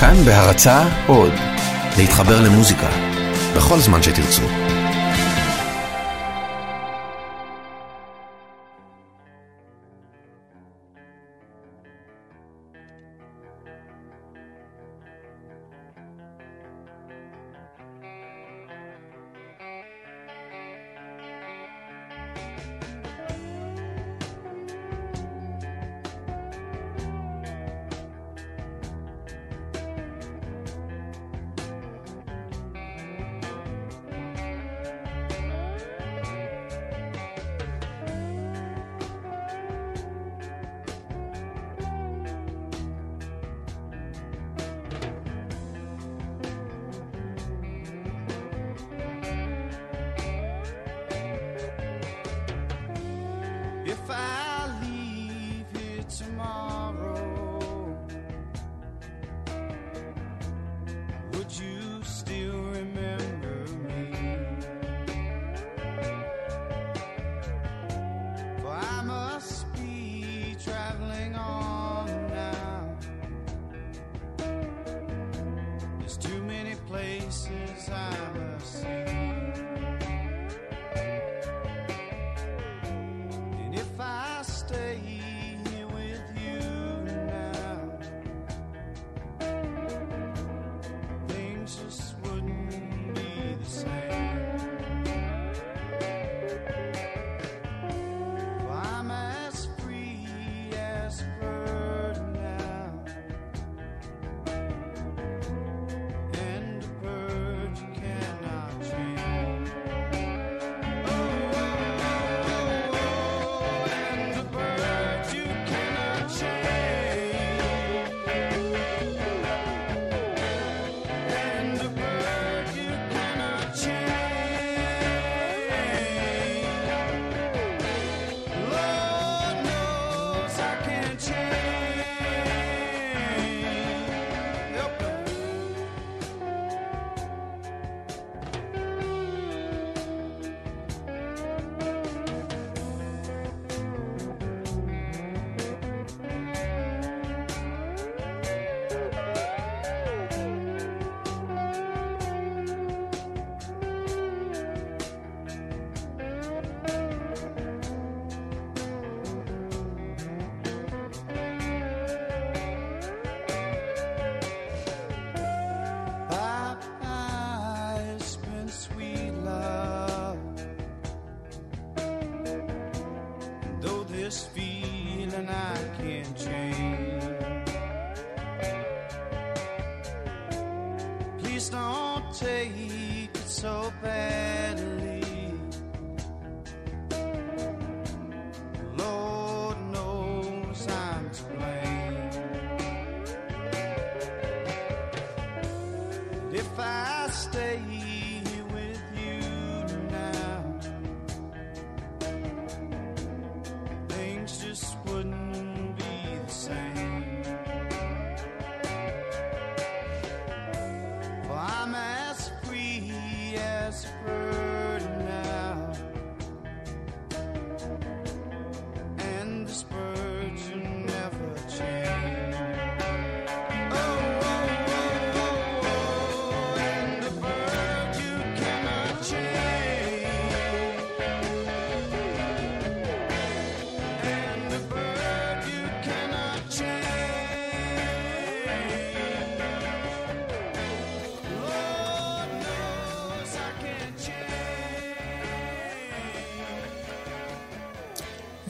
כאן בהרצה עוד, להתחבר למוזיקה, בכל זמן שתרצו.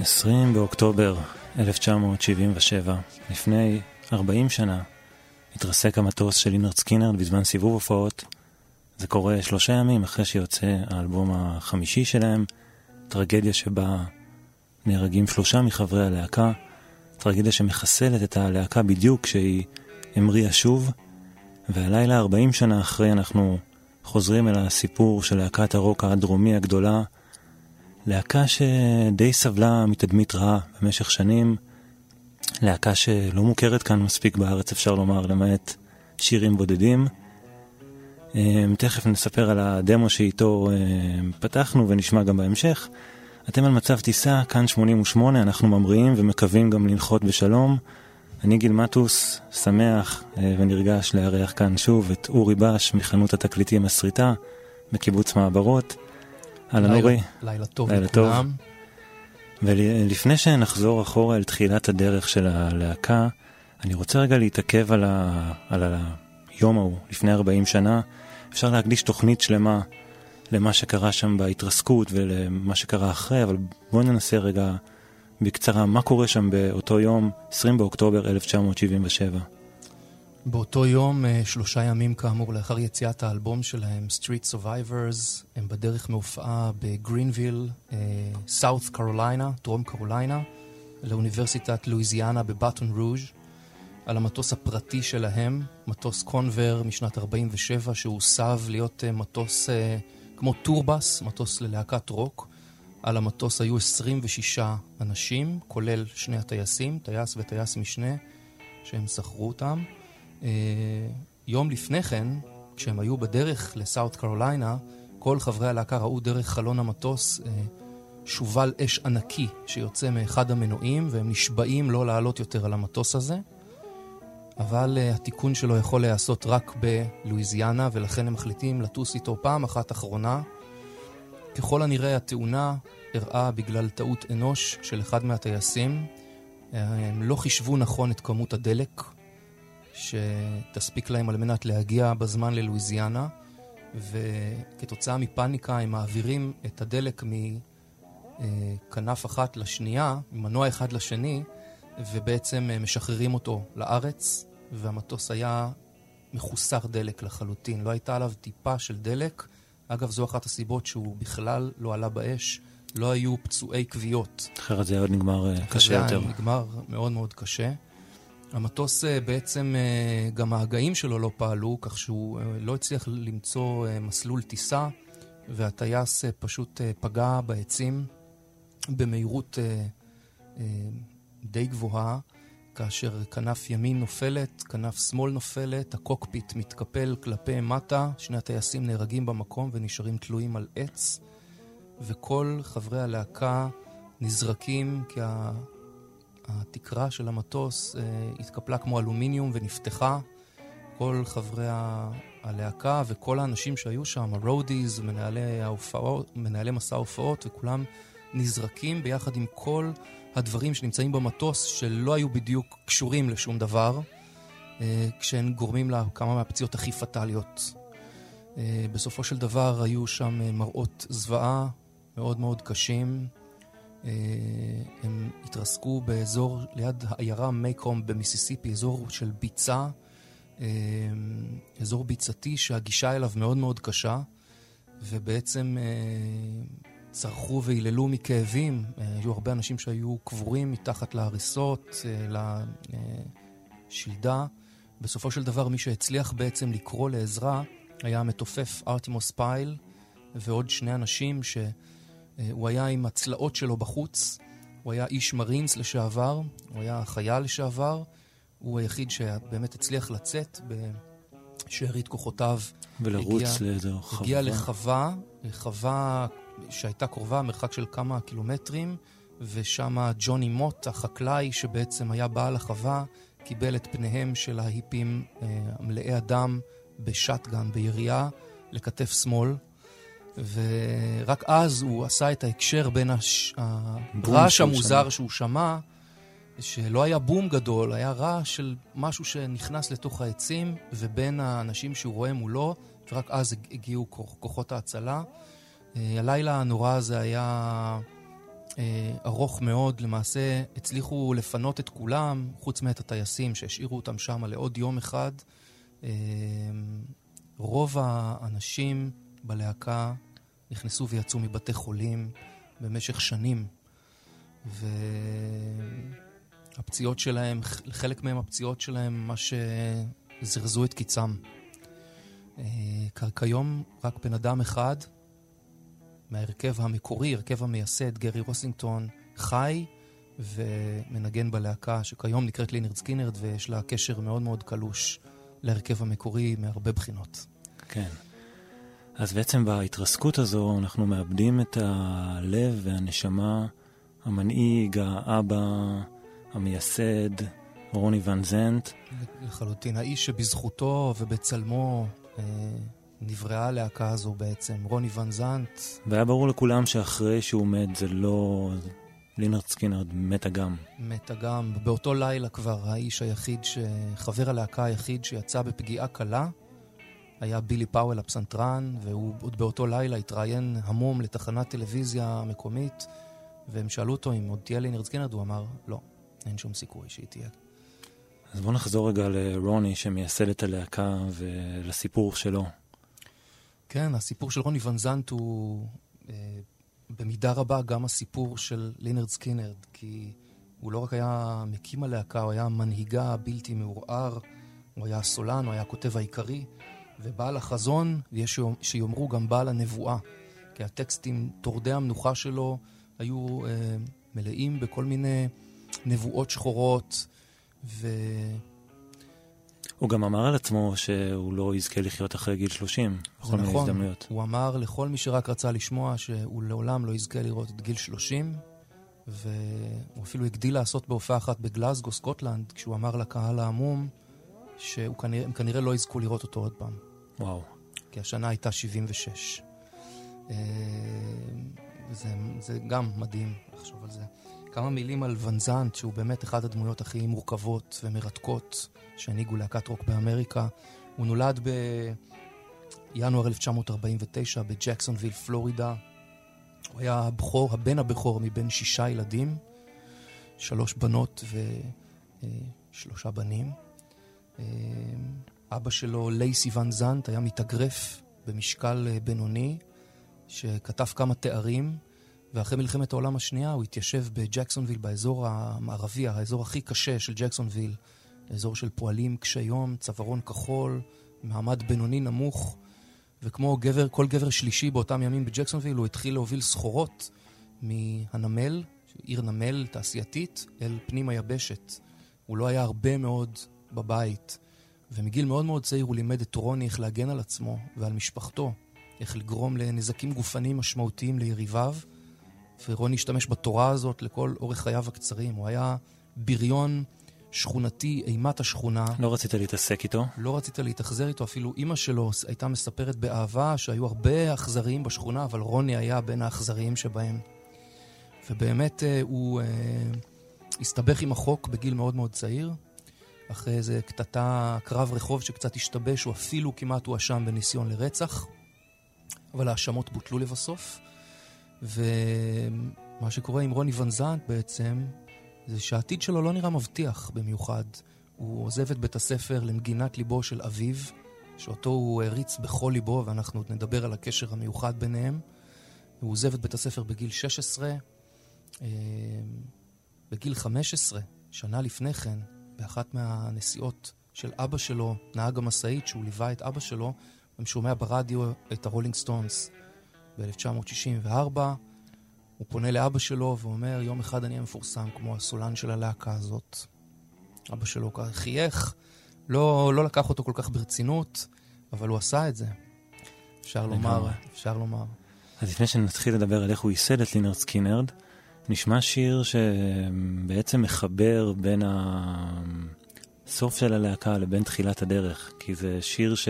ב באוקטובר 1977, לפני 40 שנה, התרסק המטוס של לינרד סקינרד בזמן סיבוב הופעות. זה קורה שלושה ימים אחרי שיוצא האלבום החמישי שלהם, טרגדיה שבה נהרגים שלושה מחברי הלהקה, טרגדיה שמחסלת את הלהקה בדיוק כשהיא המריאה שוב, והלילה 40 שנה אחרי אנחנו חוזרים אל הסיפור של להקת הרוק הדרומי הגדולה, להקה שדי סבלה מתדמית רעה במשך שנים, להקה שלא מוכרת כאן מספיק בארץ אפשר לומר, למעט שירים בודדים. אמ, תכף נספר על הדמו שאיתו אמ, פתחנו ונשמע גם בהמשך. אתם על מצב טיסה, כאן 88, אנחנו ממריאים ומקווים גם לנחות בשלום. אני גיל מטוס, שמח אה, ונרגש לארח כאן שוב את אורי בש מחנות התקליטים הסריטה בקיבוץ מעברות. אהלן אורי. לילה טוב לילה לכולם. ולפני שנחזור אחורה אל תחילת הדרך של הלהקה, אני רוצה רגע להתעכב על, ה... על היום ההוא, לפני 40 שנה. אפשר להקדיש תוכנית שלמה למה שקרה שם בהתרסקות ולמה שקרה אחרי, אבל בואו ננסה רגע בקצרה, מה קורה שם באותו יום, 20 באוקטובר 1977? באותו יום, אה, שלושה ימים כאמור לאחר יציאת האלבום שלהם, Street Survivors, הם בדרך מהופעה בגרינוויל, South אה, קרוליינה, דרום קרוליינה, לאוניברסיטת לואיזיאנה בבטון רוז', על המטוס הפרטי שלהם, מטוס קונבר משנת 47, שהוסב להיות אה, מטוס כמו tour bus, מטוס ללהקת רוק. על המטוס היו 26 אנשים, כולל שני הטייסים, טייס וטייס משנה, שהם שכרו אותם. אה, יום לפני כן, כשהם היו בדרך לסאוט קרוליינה, כל חברי הלהקה ראו דרך חלון המטוס אה, שובל אש ענקי שיוצא מאחד המנועים, והם נשבעים לא לעלות יותר על המטוס הזה. אבל uh, התיקון שלו יכול להיעשות רק בלואיזיאנה, ולכן הם מחליטים לטוס איתו פעם אחת אחרונה. ככל הנראה התאונה אירעה בגלל טעות אנוש של אחד מהטייסים. הם לא חישבו נכון את כמות הדלק שתספיק להם על מנת להגיע בזמן ללואיזיאנה, וכתוצאה מפאניקה הם מעבירים את הדלק מכנף אחת לשנייה, ממנוע אחד לשני, ובעצם משחררים אותו לארץ, והמטוס היה מחוסר דלק לחלוטין. לא הייתה עליו טיפה של דלק. אגב, זו אחת הסיבות שהוא בכלל לא עלה באש. לא היו פצועי כוויות. אחרת זה היה נגמר אה, קשה יותר. זה היה נגמר מאוד מאוד קשה. המטוס אה, בעצם, אה, גם ההגאים שלו לא פעלו, כך שהוא לא הצליח למצוא מסלול טיסה, והטייס פשוט פגע בעצים במהירות די גבוהה, כאשר כנף ימין נופלת, כנף שמאל נופלת, הקוקפיט מתקפל כלפי מטה, שני הטייסים נהרגים במקום ונשארים תלויים על עץ. וכל חברי הלהקה נזרקים כי התקרה של המטוס אה, התקפלה כמו אלומיניום ונפתחה. כל חברי הלהקה וכל האנשים שהיו שם, הרודיז, מנהלי, ההופעות, מנהלי מסע ההופעות, וכולם נזרקים ביחד עם כל הדברים שנמצאים במטוס שלא היו בדיוק קשורים לשום דבר, אה, כשהם גורמים לכמה מהפציעות הכי פטאליות. אה, בסופו של דבר היו שם מראות זוועה, מאוד מאוד קשים. אה, הם התרסקו באזור ליד העיירה מייקרום במיסיסיפי, אזור של ביצה, אה, אזור ביצתי שהגישה אליו מאוד מאוד קשה, ובעצם אה, צרחו והיללו מכאבים. היו הרבה אנשים שהיו קבורים מתחת להריסות, לשלדה. בסופו של דבר מי שהצליח בעצם לקרוא לעזרה היה המתופף ארטימוס פייל ועוד שני אנשים ש... אה, הוא היה עם הצלעות שלו בחוץ, הוא היה איש מרינס לשעבר, הוא היה חייל לשעבר, הוא היחיד שבאמת הצליח לצאת בשארית כוחותיו. ולרוץ לאיזו חווה. הגיע לחווה, חווה שהייתה קרובה, מרחק של כמה קילומטרים, ושם ג'וני מוט, החקלאי שבעצם היה בעל החווה, קיבל את פניהם של ההיפים אה, מלאי הדם בשטגן, בירייה, לכתף שמאל. ורק אז הוא עשה את ההקשר בין הש... הרעש המוזר שמע. שהוא שמע, שלא היה בום גדול, היה רעש של משהו שנכנס לתוך העצים, ובין האנשים שהוא רואה מולו, ורק אז הגיעו כוחות ההצלה. אה, הלילה הנורא הזה היה אה, ארוך מאוד, למעשה הצליחו לפנות את כולם, חוץ מאת הטייסים שהשאירו אותם שם לעוד יום אחד. אה, רוב האנשים בלהקה נכנסו ויצאו מבתי חולים במשך שנים. והפציעות שלהם, חלק מהם הפציעות שלהם ממש זרזו את קיצם. אה, כיום רק בן אדם אחד מההרכב המקורי, הרכב המייסד, גרי רוסינגטון, חי ומנגן בלהקה שכיום נקראת לינרד סקינרד ויש לה קשר מאוד מאוד קלוש להרכב המקורי מהרבה בחינות. כן. אז בעצם בהתרסקות הזו אנחנו מאבדים את הלב והנשמה, המנהיג, האבא, המייסד, רוני ון זנט. לחלוטין. האיש שבזכותו ובצלמו אה, נבראה הלהקה הזו בעצם, רוני ון זנט. והיה ברור לכולם שאחרי שהוא מת זה לא... לינרד סקינרד מתה גם. מתה גם. באותו לילה כבר האיש היחיד, ש... חבר הלהקה היחיד שיצא בפגיעה קלה, היה בילי פאוול הפסנתרן, והוא עוד באותו לילה התראיין המום לתחנת טלוויזיה מקומית, והם שאלו אותו אם עוד תהיה לינרד סקינרד, הוא אמר, לא, אין שום סיכוי שהיא תהיה. אז בואו נחזור רגע לרוני שמייסד את הלהקה ולסיפור שלו. כן, הסיפור של רוני ון זנט הוא אה, במידה רבה גם הסיפור של לינרד סקינרד, כי הוא לא רק היה מקים הלהקה, הוא היה מנהיגה הבלתי מעורער, הוא היה הסולן, הוא היה הכותב העיקרי, ובעל החזון, ויש שיאמרו גם בעל הנבואה, כי הטקסטים, טורדי המנוחה שלו, היו אה, מלאים בכל מיני נבואות שחורות, ו... הוא גם אמר על עצמו שהוא לא יזכה לחיות אחרי גיל 30, בכל מיני נכון. הזדמנויות. הוא אמר לכל מי שרק רצה לשמוע שהוא לעולם לא יזכה לראות את גיל 30, והוא אפילו הגדיל לעשות בהופעה אחת בגלזגו, סקוטלנד, כשהוא אמר לקהל העמום שהם כנראה, כנראה לא יזכו לראות אותו עוד פעם. וואו. כי השנה הייתה 76. אה, זה, זה גם מדהים לחשוב על זה. כמה מילים על ון זנט, שהוא באמת אחת הדמויות הכי מורכבות ומרתקות שהנהיגו להקת רוק באמריקה. הוא נולד בינואר 1949 בג'קסונוויל, פלורידה. הוא היה הבכור, הבן הבכור מבין שישה ילדים, שלוש בנות ושלושה בנים. אבא שלו, לייסי ון זנט, היה מתאגרף במשקל בינוני, שקטף כמה תארים, ואחרי מלחמת העולם השנייה הוא התיישב בג'קסונוויל, באזור המערבי, האזור הכי קשה של ג'קסונוויל, אזור של פועלים קשי יום, צווארון כחול, מעמד בינוני נמוך, וכמו גבר, כל גבר שלישי באותם ימים בג'קסונוויל, הוא התחיל להוביל סחורות מהנמל, עיר נמל תעשייתית, אל פנים היבשת. הוא לא היה הרבה מאוד בבית, ומגיל מאוד מאוד צעיר הוא לימד את רוני איך להגן על עצמו ועל משפחתו, איך לגרום לנזקים גופניים משמעותיים ליריביו. ורוני השתמש בתורה הזאת לכל אורך חייו הקצרים. הוא היה בריון שכונתי, אימת השכונה. לא רצית להתעסק איתו? לא רצית להתאכזר איתו, אפילו אימא שלו הייתה מספרת באהבה שהיו הרבה אכזריים בשכונה, אבל רוני היה בין האכזריים שבהם. ובאמת אה, הוא אה, הסתבך עם החוק בגיל מאוד מאוד צעיר. אחרי איזה קטטה, קרב רחוב שקצת השתבש, הוא אפילו כמעט הואשם בניסיון לרצח. אבל ההאשמות בוטלו לבסוף. ומה שקורה עם רוני ון זנט בעצם, זה שהעתיד שלו לא נראה מבטיח במיוחד. הוא עוזב את בית הספר למגינת ליבו של אביו, שאותו הוא הריץ בכל ליבו, ואנחנו עוד נדבר על הקשר המיוחד ביניהם. הוא עוזב את בית הספר בגיל 16. אה, בגיל 15, שנה לפני כן, באחת מהנסיעות של אבא שלו, נהג המשאית, שהוא ליווה את אבא שלו, הוא שומע ברדיו את הרולינג סטונס. ב-1964. הוא פונה לאבא שלו ואומר, יום אחד אני אהיה מפורסם כמו הסולן של הלהקה הזאת. אבא שלו חייך, לא, לא לקח אותו כל כך ברצינות, אבל הוא עשה את זה. אפשר לומר, אפשר לומר. אז לפני שנתחיל לדבר על איך הוא ייסד את לינרד סקינרד, נשמע שיר שבעצם מחבר בין הסוף של הלהקה לבין תחילת הדרך, כי זה שיר ש...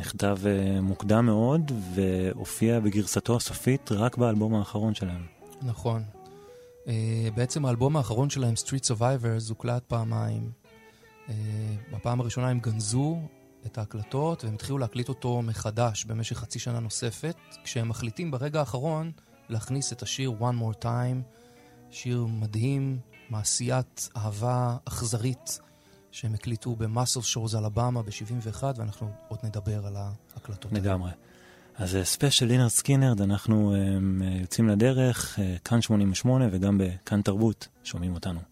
נכתב אה, מוקדם מאוד והופיע בגרסתו הסופית רק באלבום האחרון שלהם. נכון. אה, בעצם האלבום האחרון שלהם, Street Survivors, הוקלט פעמיים. אה, בפעם הראשונה הם גנזו את ההקלטות והם התחילו להקליט אותו מחדש במשך חצי שנה נוספת, כשהם מחליטים ברגע האחרון להכניס את השיר One More Time, שיר מדהים, מעשיית אהבה אכזרית שהם הקליטו במאסל שולס אלבמה ב-71, ואנחנו עוד נדבר על ההקלטות האלה. לגמרי. אז ספיישל לינרד סקינרד, אנחנו אמ, יוצאים לדרך, אה, כאן 88 וגם בכאן תרבות שומעים אותנו.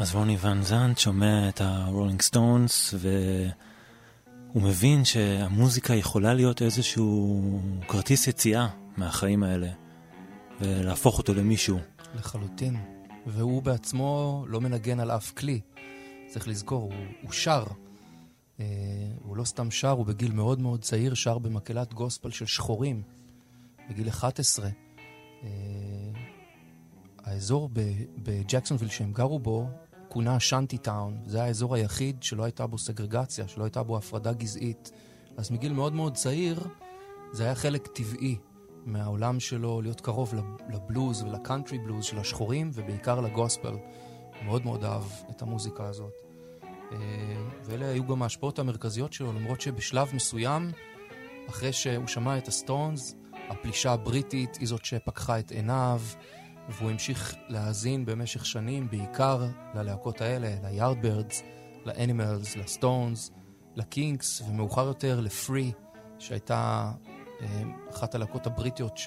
אז רוני ון זנט שומע את הרולינג סטונס והוא מבין שהמוזיקה יכולה להיות איזשהו כרטיס יציאה מהחיים האלה ולהפוך אותו למישהו. לחלוטין. והוא בעצמו לא מנגן על אף כלי. צריך לזכור, הוא, הוא שר. אה, הוא לא סתם שר, הוא בגיל מאוד מאוד צעיר שר במקהלת גוספל של שחורים, בגיל 11. אה, האזור בג'קסונוויל שהם גרו בו כונה Shanty Town. זה האזור היחיד שלא הייתה בו סגרגציה, שלא הייתה בו הפרדה גזעית. אז מגיל מאוד מאוד צעיר, זה היה חלק טבעי מהעולם שלו להיות קרוב לבלוז ולקאנטרי בלוז של השחורים, ובעיקר לגוספל. מאוד מאוד אהב את המוזיקה הזאת. אה, ואלה היו גם ההשפעות המרכזיות שלו, למרות שבשלב מסוים, אחרי שהוא שמע את הסטונס, הפלישה הבריטית היא זאת שפקחה את עיניו, והוא המשיך להאזין במשך שנים בעיקר ללהקות האלה, ליארדברדס, לאנימלס, לסטונס, לקינקס, ומאוחר יותר ל Free, שהייתה אה, אחת הלהקות הבריטיות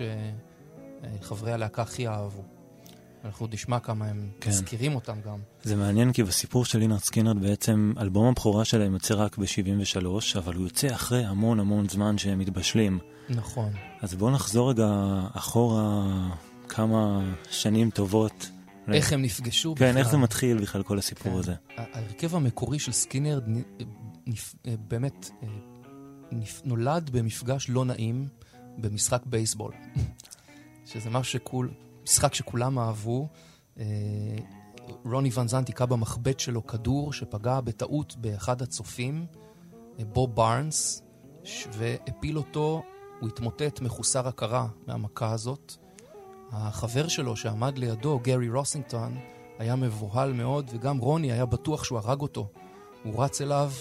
שחברי הלהקה הכי אהבו. אנחנו עוד נשמע כמה הם כן. מזכירים אותם גם. זה מעניין כי בסיפור של לינרד סקינרד בעצם אלבום הבכורה שלהם יוצא רק ב-73, אבל הוא יוצא אחרי המון המון זמן שהם מתבשלים. נכון. אז בואו נחזור רגע אחורה כמה שנים טובות איך הם נפגשו כן, בכלל. איך זה מתחיל בכלל כל הסיפור כן. הזה. ההרכב המקורי של סקינר נפ... באמת נפ... נולד במפגש לא נעים במשחק בייסבול. שזה משהו שכול... משחק שכולם אהבו. רוני ון זנט היכה במחבט שלו כדור שפגע בטעות באחד הצופים, בוב בארנס, והפיל אותו, הוא התמוטט מחוסר הכרה מהמכה הזאת. החבר שלו שעמד לידו, גרי רוסינגטון, היה מבוהל מאוד, וגם רוני היה בטוח שהוא הרג אותו. הוא רץ אליו,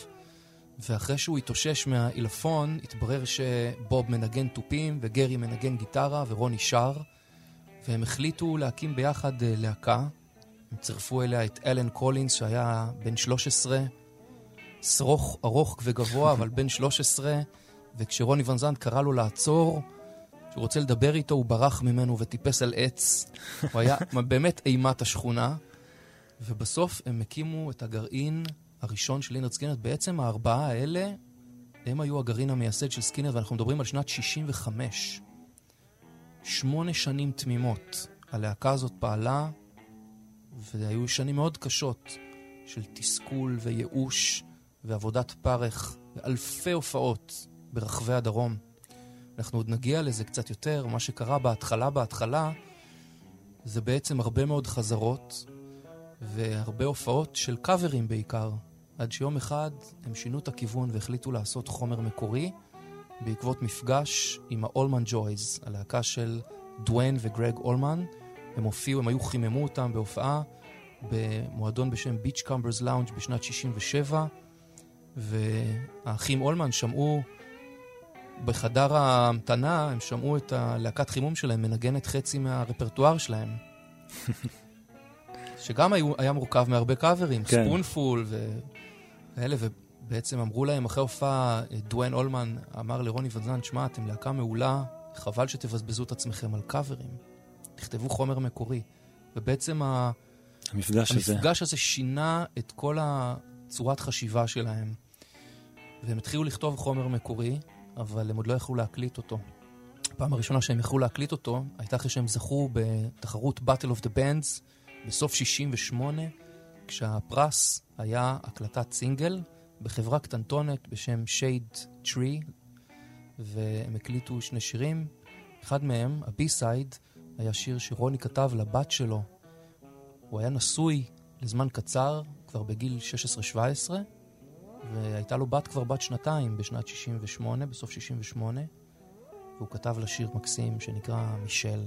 ואחרי שהוא התאושש מהעילפון, התברר שבוב מנגן תופים, וגרי מנגן גיטרה, ורוני שר, והם החליטו להקים ביחד אה, להקה. הם צירפו אליה את אלן קולינס, שהיה בן 13, שרוך ארוך וגבוה, אבל בן 13, וכשרוני ון זנט קרא לו לעצור, כשהוא רוצה לדבר איתו, הוא ברח ממנו וטיפס על עץ. הוא היה באמת אימת השכונה. ובסוף הם הקימו את הגרעין הראשון של לינרד סקינר. בעצם הארבעה האלה, הם היו הגרעין המייסד של סקינר, ואנחנו מדברים על שנת 65. שמונה שנים תמימות. הלהקה הזאת פעלה, והיו שנים מאוד קשות של תסכול וייאוש ועבודת פרך ואלפי הופעות ברחבי הדרום. אנחנו עוד נגיע לזה קצת יותר. מה שקרה בהתחלה בהתחלה זה בעצם הרבה מאוד חזרות והרבה הופעות של קאברים בעיקר. עד שיום אחד הם שינו את הכיוון והחליטו לעשות חומר מקורי בעקבות מפגש עם האולמן ג'ויז, הלהקה של דוויין וגרג אולמן. הם הופיעו, הם היו, חיממו אותם בהופעה במועדון בשם ביץ' קמברס לאונג' בשנת 67, והאחים אולמן שמעו בחדר ההמתנה, הם שמעו את הלהקת חימום שלהם מנגנת חצי מהרפרטואר שלהם. שגם היו, היה מורכב מהרבה קאברים, כן. ספונפול וכאלה, ובעצם אמרו להם אחרי הופעה, דואן אולמן אמר לרוני וזן, שמע, אתם להקה מעולה, חבל שתבזבזו את עצמכם על קאברים. תכתבו חומר מקורי. ובעצם ה... המפגש, המפגש הזה. הזה שינה את כל הצורת חשיבה שלהם. והם התחילו לכתוב חומר מקורי, אבל הם עוד לא יכלו להקליט אותו. הפעם הראשונה שהם יכלו להקליט אותו הייתה אחרי שהם זכו בתחרות Battle of the Bands בסוף 68, כשהפרס היה הקלטת סינגל בחברה קטנטונת בשם Shade Tree, והם הקליטו שני שירים. אחד מהם, הבי-סייד, היה שיר שרוני כתב לבת שלו. הוא היה נשוי לזמן קצר, כבר בגיל 16-17, והייתה לו בת כבר בת שנתיים בשנת 68, בסוף 68, והוא כתב לה שיר מקסים שנקרא מישל.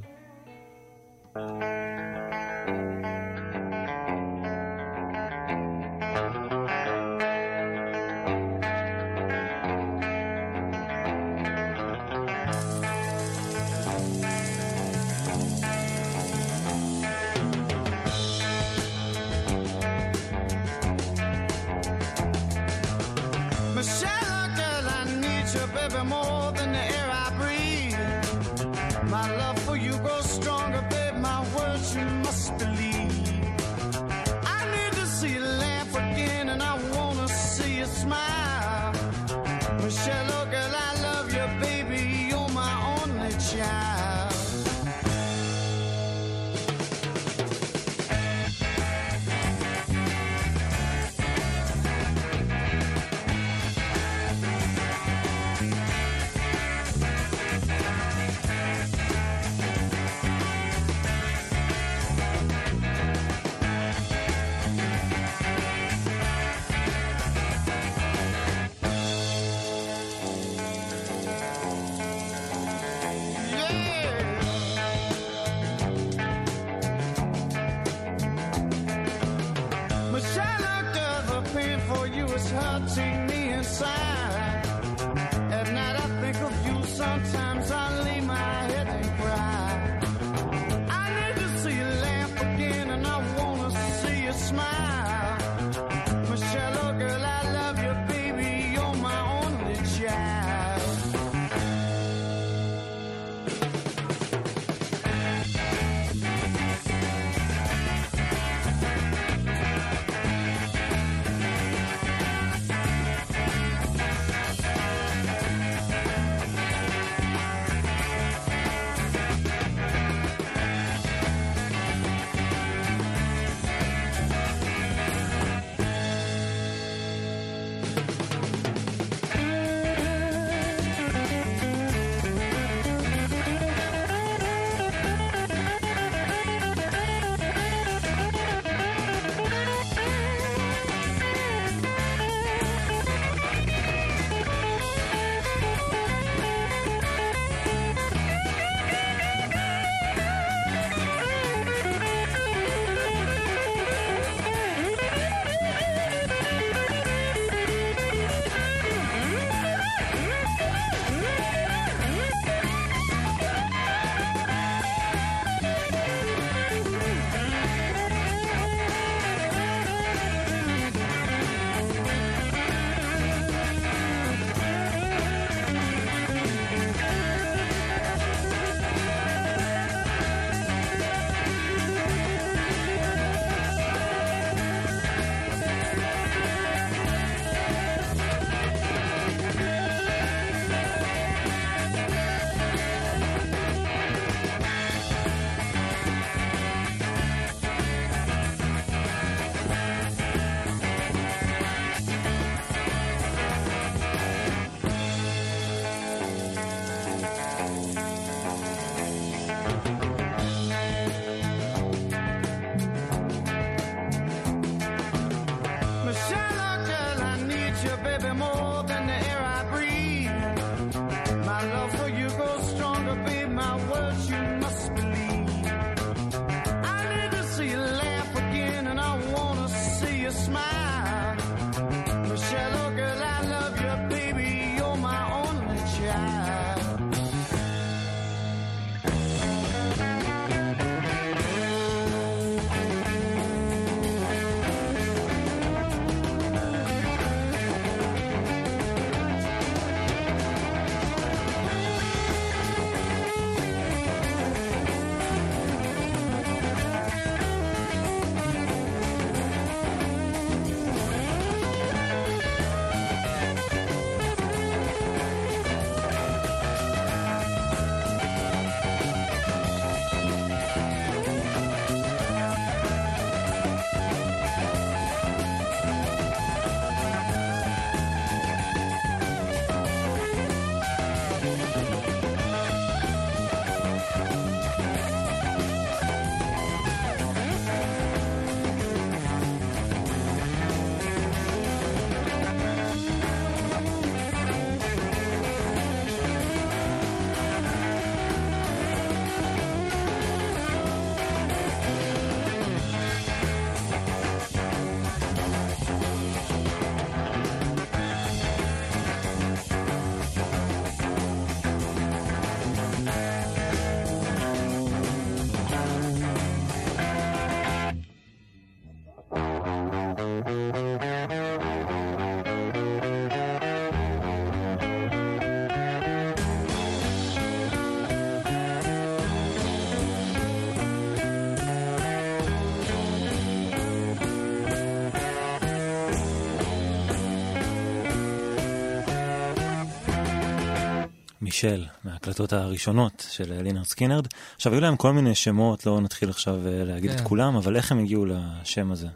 מישל, מההקלטות הראשונות של לינרד סקינרד. עכשיו, היו להם כל מיני שמות, לא נתחיל עכשיו אה, להגיד כן. את כולם, אבל איך הם הגיעו לשם הזה?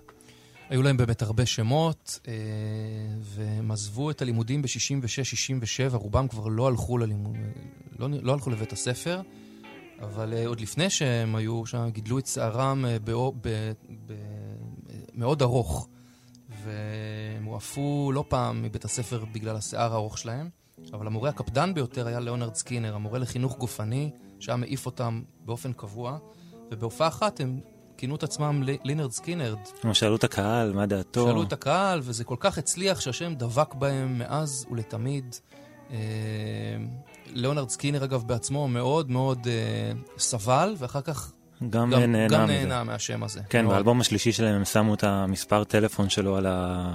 היו להם באמת הרבה שמות, אה, והם עזבו את הלימודים ב-66-67, רובם כבר לא הלכו, ללימוד, לא, לא הלכו לבית הספר, אבל אה, עוד לפני שהם היו שם, גידלו את שערם מאוד ארוך, והם הועפו לא פעם מבית הספר בגלל השיער הארוך שלהם. אבל המורה הקפדן ביותר היה ליאונרד סקינר, המורה לחינוך גופני, שהיה מעיף אותם באופן קבוע, ובהופעה אחת הם כינו את עצמם לינרד סקינרד. הם שאלו את הקהל, מה דעתו? שאלו את הקהל, וזה כל כך הצליח שהשם דבק בהם מאז ולתמיד. אה, ליאונרד סקינר, אגב, בעצמו מאוד מאוד אה, סבל, ואחר כך גם, גם נהנה, גם נהנה מהשם הזה. כן, מאוד. באלבום השלישי שלהם הם שמו את המספר טלפון שלו על ה...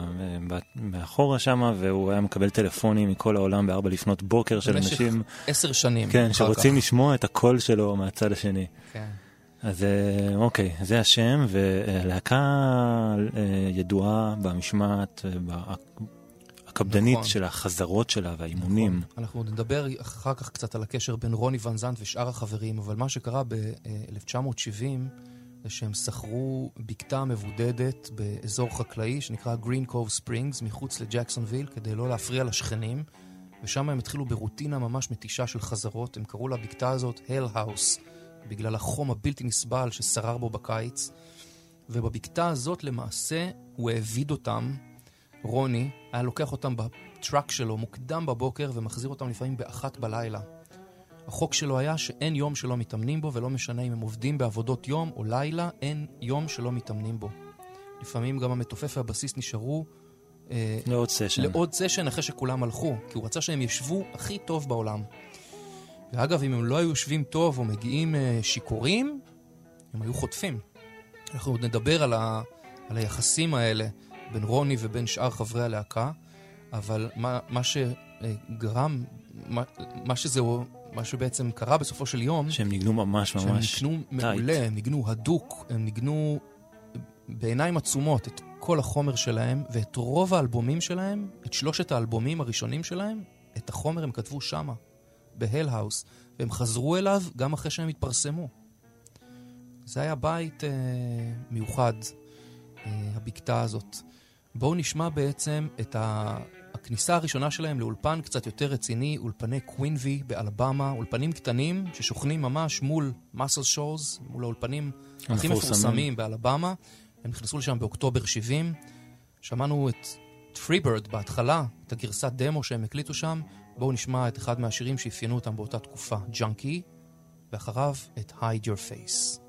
מאחורה שם, והוא היה מקבל טלפונים מכל העולם בארבע לפנות בוקר של אנשים... במשך עשר שנים. כן, שרוצים כך. לשמוע את הקול שלו מהצד השני. כן. אז אה, אוקיי, זה השם, ולהקה אה, ידועה במשמעת, הקפדנית נכון. של החזרות שלה והאימונים. נכון. אנחנו נדבר אחר כך קצת על הקשר בין רוני ון זנט ושאר החברים, אבל מה שקרה ב-1970 זה שהם שכרו בקתה מבודדת באזור חקלאי שנקרא Green Cove Springs, מחוץ לג'קסונוויל, כדי לא להפריע לשכנים, ושם הם התחילו ברוטינה ממש מתישה של חזרות. הם קראו לבקתה הזאת Hell House, בגלל החום הבלתי נסבל ששרר בו בקיץ. ובבקתה הזאת למעשה הוא העביד אותם רוני היה לוקח אותם בטראק שלו מוקדם בבוקר ומחזיר אותם לפעמים באחת בלילה. החוק שלו היה שאין יום שלא מתאמנים בו, ולא משנה אם הם עובדים בעבודות יום או לילה, אין יום שלא מתאמנים בו. לפעמים גם המתופף והבסיס נשארו... אה, לעוד סשן. לעוד סשן אחרי שכולם הלכו, כי הוא רצה שהם ישבו הכי טוב בעולם. ואגב, אם הם לא היו יושבים טוב או מגיעים אה, שיכורים, הם היו חוטפים. אנחנו עוד נדבר על, ה, על היחסים האלה בין רוני ובין שאר חברי הלהקה, אבל מה, מה שגרם, מה, מה שזה, מה שבעצם קרה בסופו של יום... שהם ניגנו ממש ממש שהם ניגנו מעולה, הם ניגנו הדוק, הם ניגנו בעיניים עצומות את כל החומר שלהם, ואת רוב האלבומים שלהם, את שלושת האלבומים הראשונים שלהם, את החומר הם כתבו שמה, בהל-האוס, והם חזרו אליו גם אחרי שהם התפרסמו. זה היה בית אה, מיוחד, אה, הבקתה הזאת. בואו נשמע בעצם את הכניסה הראשונה שלהם לאולפן קצת יותר רציני, אולפני קווינבי באלבמה, אולפנים קטנים ששוכנים ממש מול מסל שורס, מול האולפנים הכי מפורסמים באלבמה. הם נכנסו לשם באוקטובר 70. שמענו את Free Bird בהתחלה, את הגרסת דמו שהם הקליטו שם. בואו נשמע את אחד מהשירים שאפיינו אותם באותה תקופה, Junkie, ואחריו את Hide Your Face.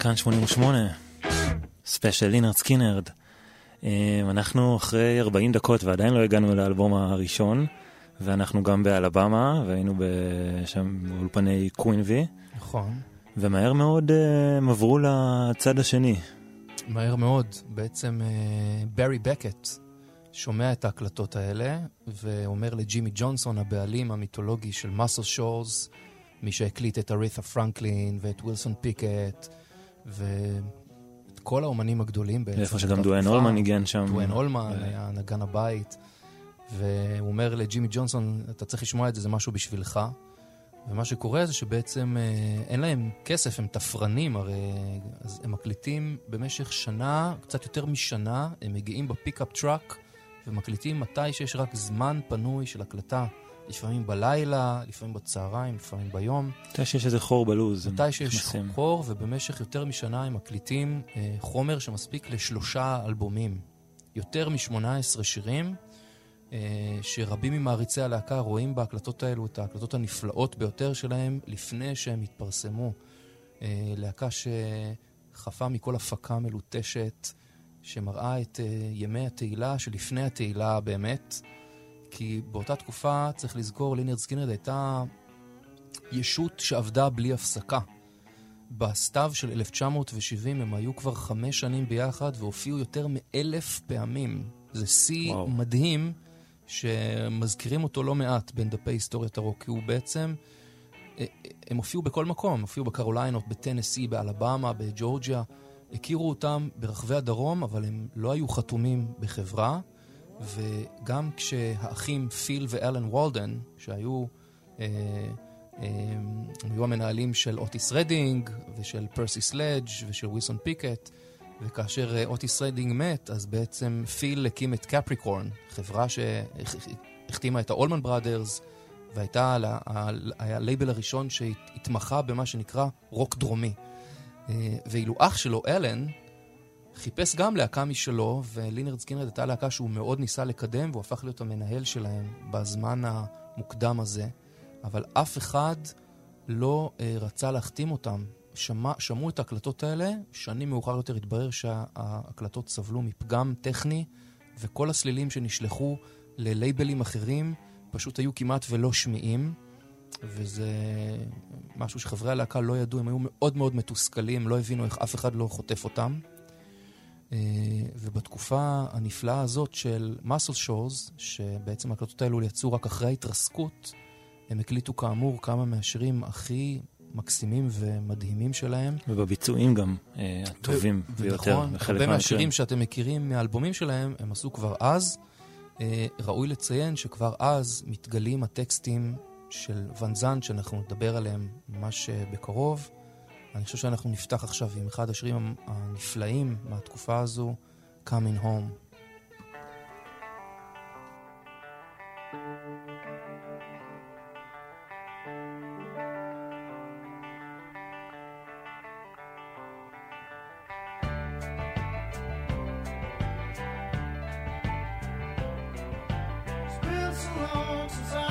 כאן 88, ספיישל לינרד סקינרד. אנחנו אחרי 40 דקות ועדיין לא הגענו לאלבום הראשון, ואנחנו גם באלבמה, והיינו שם באולפני Quinvy. נכון. ומהר מאוד אה, הם עברו לצד השני. מהר מאוד. בעצם ברי אה, בקט שומע את ההקלטות האלה, ואומר לג'ימי ג'ונסון, הבעלים המיתולוגי של מאסל שורס, מי שהקליט את ארית'ה פרנקלין ואת ווילסון פיקט, ואת כל האומנים הגדולים בעצם. איפה שגם דואן אולמן ניגן שם. דואן אולמן היה נגן הבית, והוא אומר לג'ימי ג'ונסון, אתה צריך לשמוע את זה, זה משהו בשבילך. ומה שקורה זה שבעצם אה, אין להם כסף, הם תפרנים, הרי אז הם מקליטים במשך שנה, קצת יותר משנה, הם מגיעים ב pickup truck ומקליטים מתי שיש רק זמן פנוי של הקלטה. לפעמים בלילה, לפעמים בצהריים, לפעמים ביום. מתי שיש איזה חור בלוז. מתי שיש נכנסים. חור, ובמשך יותר משנה הם מקליטים אה, חומר שמספיק לשלושה אלבומים. יותר מ-18 שירים, אה, שרבים ממעריצי הלהקה רואים בהקלטות האלו את ההקלטות הנפלאות ביותר שלהם לפני שהם התפרסמו. אה, להקה שחפה מכל הפקה מלוטשת, שמראה את אה, ימי התהילה שלפני התהילה באמת. כי באותה תקופה, צריך לזכור, לינרד סקינרד הייתה ישות שעבדה בלי הפסקה. בסתיו של 1970 הם היו כבר חמש שנים ביחד והופיעו יותר מאלף פעמים. זה שיא מדהים שמזכירים אותו לא מעט בין דפי היסטוריית הרוק, כי הוא בעצם, אה, הם הופיעו בכל מקום, הופיעו בקרוליינות, בטנסי, באלבמה, בג'ורג'יה. הכירו אותם ברחבי הדרום, אבל הם לא היו חתומים בחברה. וגם כשהאחים פיל ואלן וולדן, שהיו אה, אה, היו המנהלים של אוטיס רדינג ושל פרסי סלדג' ושל ווילסון פיקט, וכאשר אה, אוטיס רדינג מת, אז בעצם פיל הקים את קפריקורן, חברה שהחתימה את האולמן ברדרס, והייתה הלייבל הראשון שהתמחה במה שנקרא רוק דרומי. אה, ואילו אח שלו, אלן, חיפש גם להקה משלו, ולינרד סקינרד הייתה להקה שהוא מאוד ניסה לקדם, והוא הפך להיות המנהל שלהם בזמן המוקדם הזה, אבל אף אחד לא אה, רצה להחתים אותם. שמע, שמעו את ההקלטות האלה, שנים מאוחר יותר התברר שההקלטות סבלו מפגם טכני, וכל הסלילים שנשלחו ללייבלים אחרים פשוט היו כמעט ולא שמיעים. וזה משהו שחברי הלהקה לא ידעו, הם היו מאוד מאוד מתוסכלים, לא הבינו איך אף אחד לא חוטף אותם. אה, ובתקופה הנפלאה הזאת של מסל שורס, שבעצם ההקלטות האלו יצאו רק אחרי ההתרסקות, הם הקליטו כאמור כמה מהשירים הכי מקסימים ומדהימים שלהם. ובביצועים גם אה, הטובים ו- ביותר. ונכון, הרבה מהשירים שאתם מכירים מהאלבומים שלהם, הם עשו כבר אז. אה, ראוי לציין שכבר אז מתגלים הטקסטים של ונזן, שאנחנו נדבר עליהם ממש בקרוב. אני חושב שאנחנו נפתח עכשיו עם אחד השירים הנפלאים מהתקופה הזו, Coming Home. It's been so long since I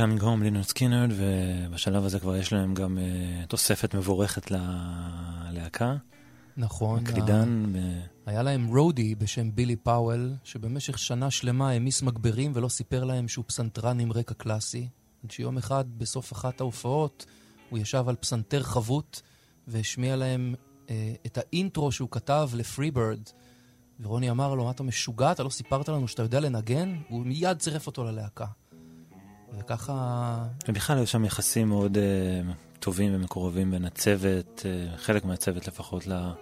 Coming Home, לינרד סקינרד, ובשלב הזה כבר יש להם גם אה, תוספת מבורכת ללהקה. נכון. הקלידן. ב... היה להם roadie בשם בילי פאוול, שבמשך שנה שלמה העמיס מגברים ולא סיפר להם שהוא פסנתרן עם רקע קלאסי. עד שיום אחד, בסוף אחת ההופעות, הוא ישב על פסנתר חבוט והשמיע להם אה, את האינטרו שהוא כתב ל Free Bird. ורוני אמר לו, מה אתה משוגע? אתה לא סיפרת לנו שאתה יודע לנגן? הוא מיד צירף אותו ללהקה. וככה... ובכלל היו שם יחסים מאוד אה, טובים ומקורבים בין הצוות, אה, חלק מהצוות לפחות, ל...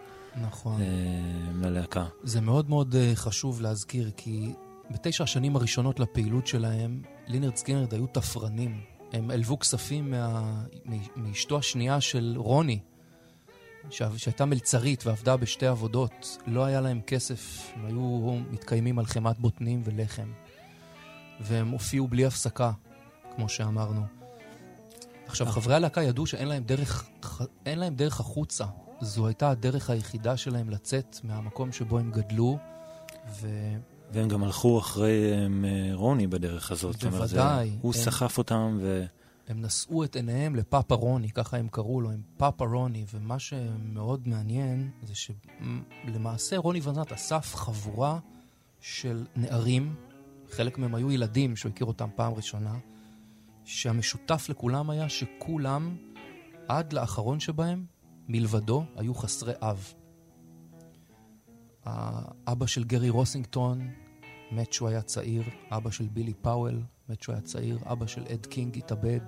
נכון. אה, ללהקה. זה מאוד מאוד אה, חשוב להזכיר, כי בתשע השנים הראשונות לפעילות שלהם, לינרד סקינרד היו תפרנים. הם הלוו כספים מה... מאשתו השנייה של רוני, שהייתה מלצרית ועבדה בשתי עבודות. לא היה להם כסף, הם היו מתקיימים על חמאת בוטנים ולחם. והם הופיעו בלי הפסקה, כמו שאמרנו. עכשיו, חברי הלהקה ידעו שאין להם דרך, אין להם דרך החוצה. זו הייתה הדרך היחידה שלהם לצאת מהמקום שבו הם גדלו, ו... והם גם הלכו אחרי הם, אה, רוני בדרך הזאת. בוודאי. הוא הם, סחף אותם ו... הם נשאו את עיניהם לפאפה רוני, ככה הם קראו לו, הם פאפה רוני, ומה שמאוד מעניין זה שלמעשה רוני ונזת אסף חבורה של נערים, חלק מהם היו ילדים שהוא הכיר אותם פעם ראשונה, שהמשותף לכולם היה שכולם, עד לאחרון שבהם, מלבדו, היו חסרי אב. האבא של גרי רוסינגטון מת כשהוא היה צעיר, אבא של בילי פאוול מת כשהוא היה צעיר, אבא של אד קינג התאבד,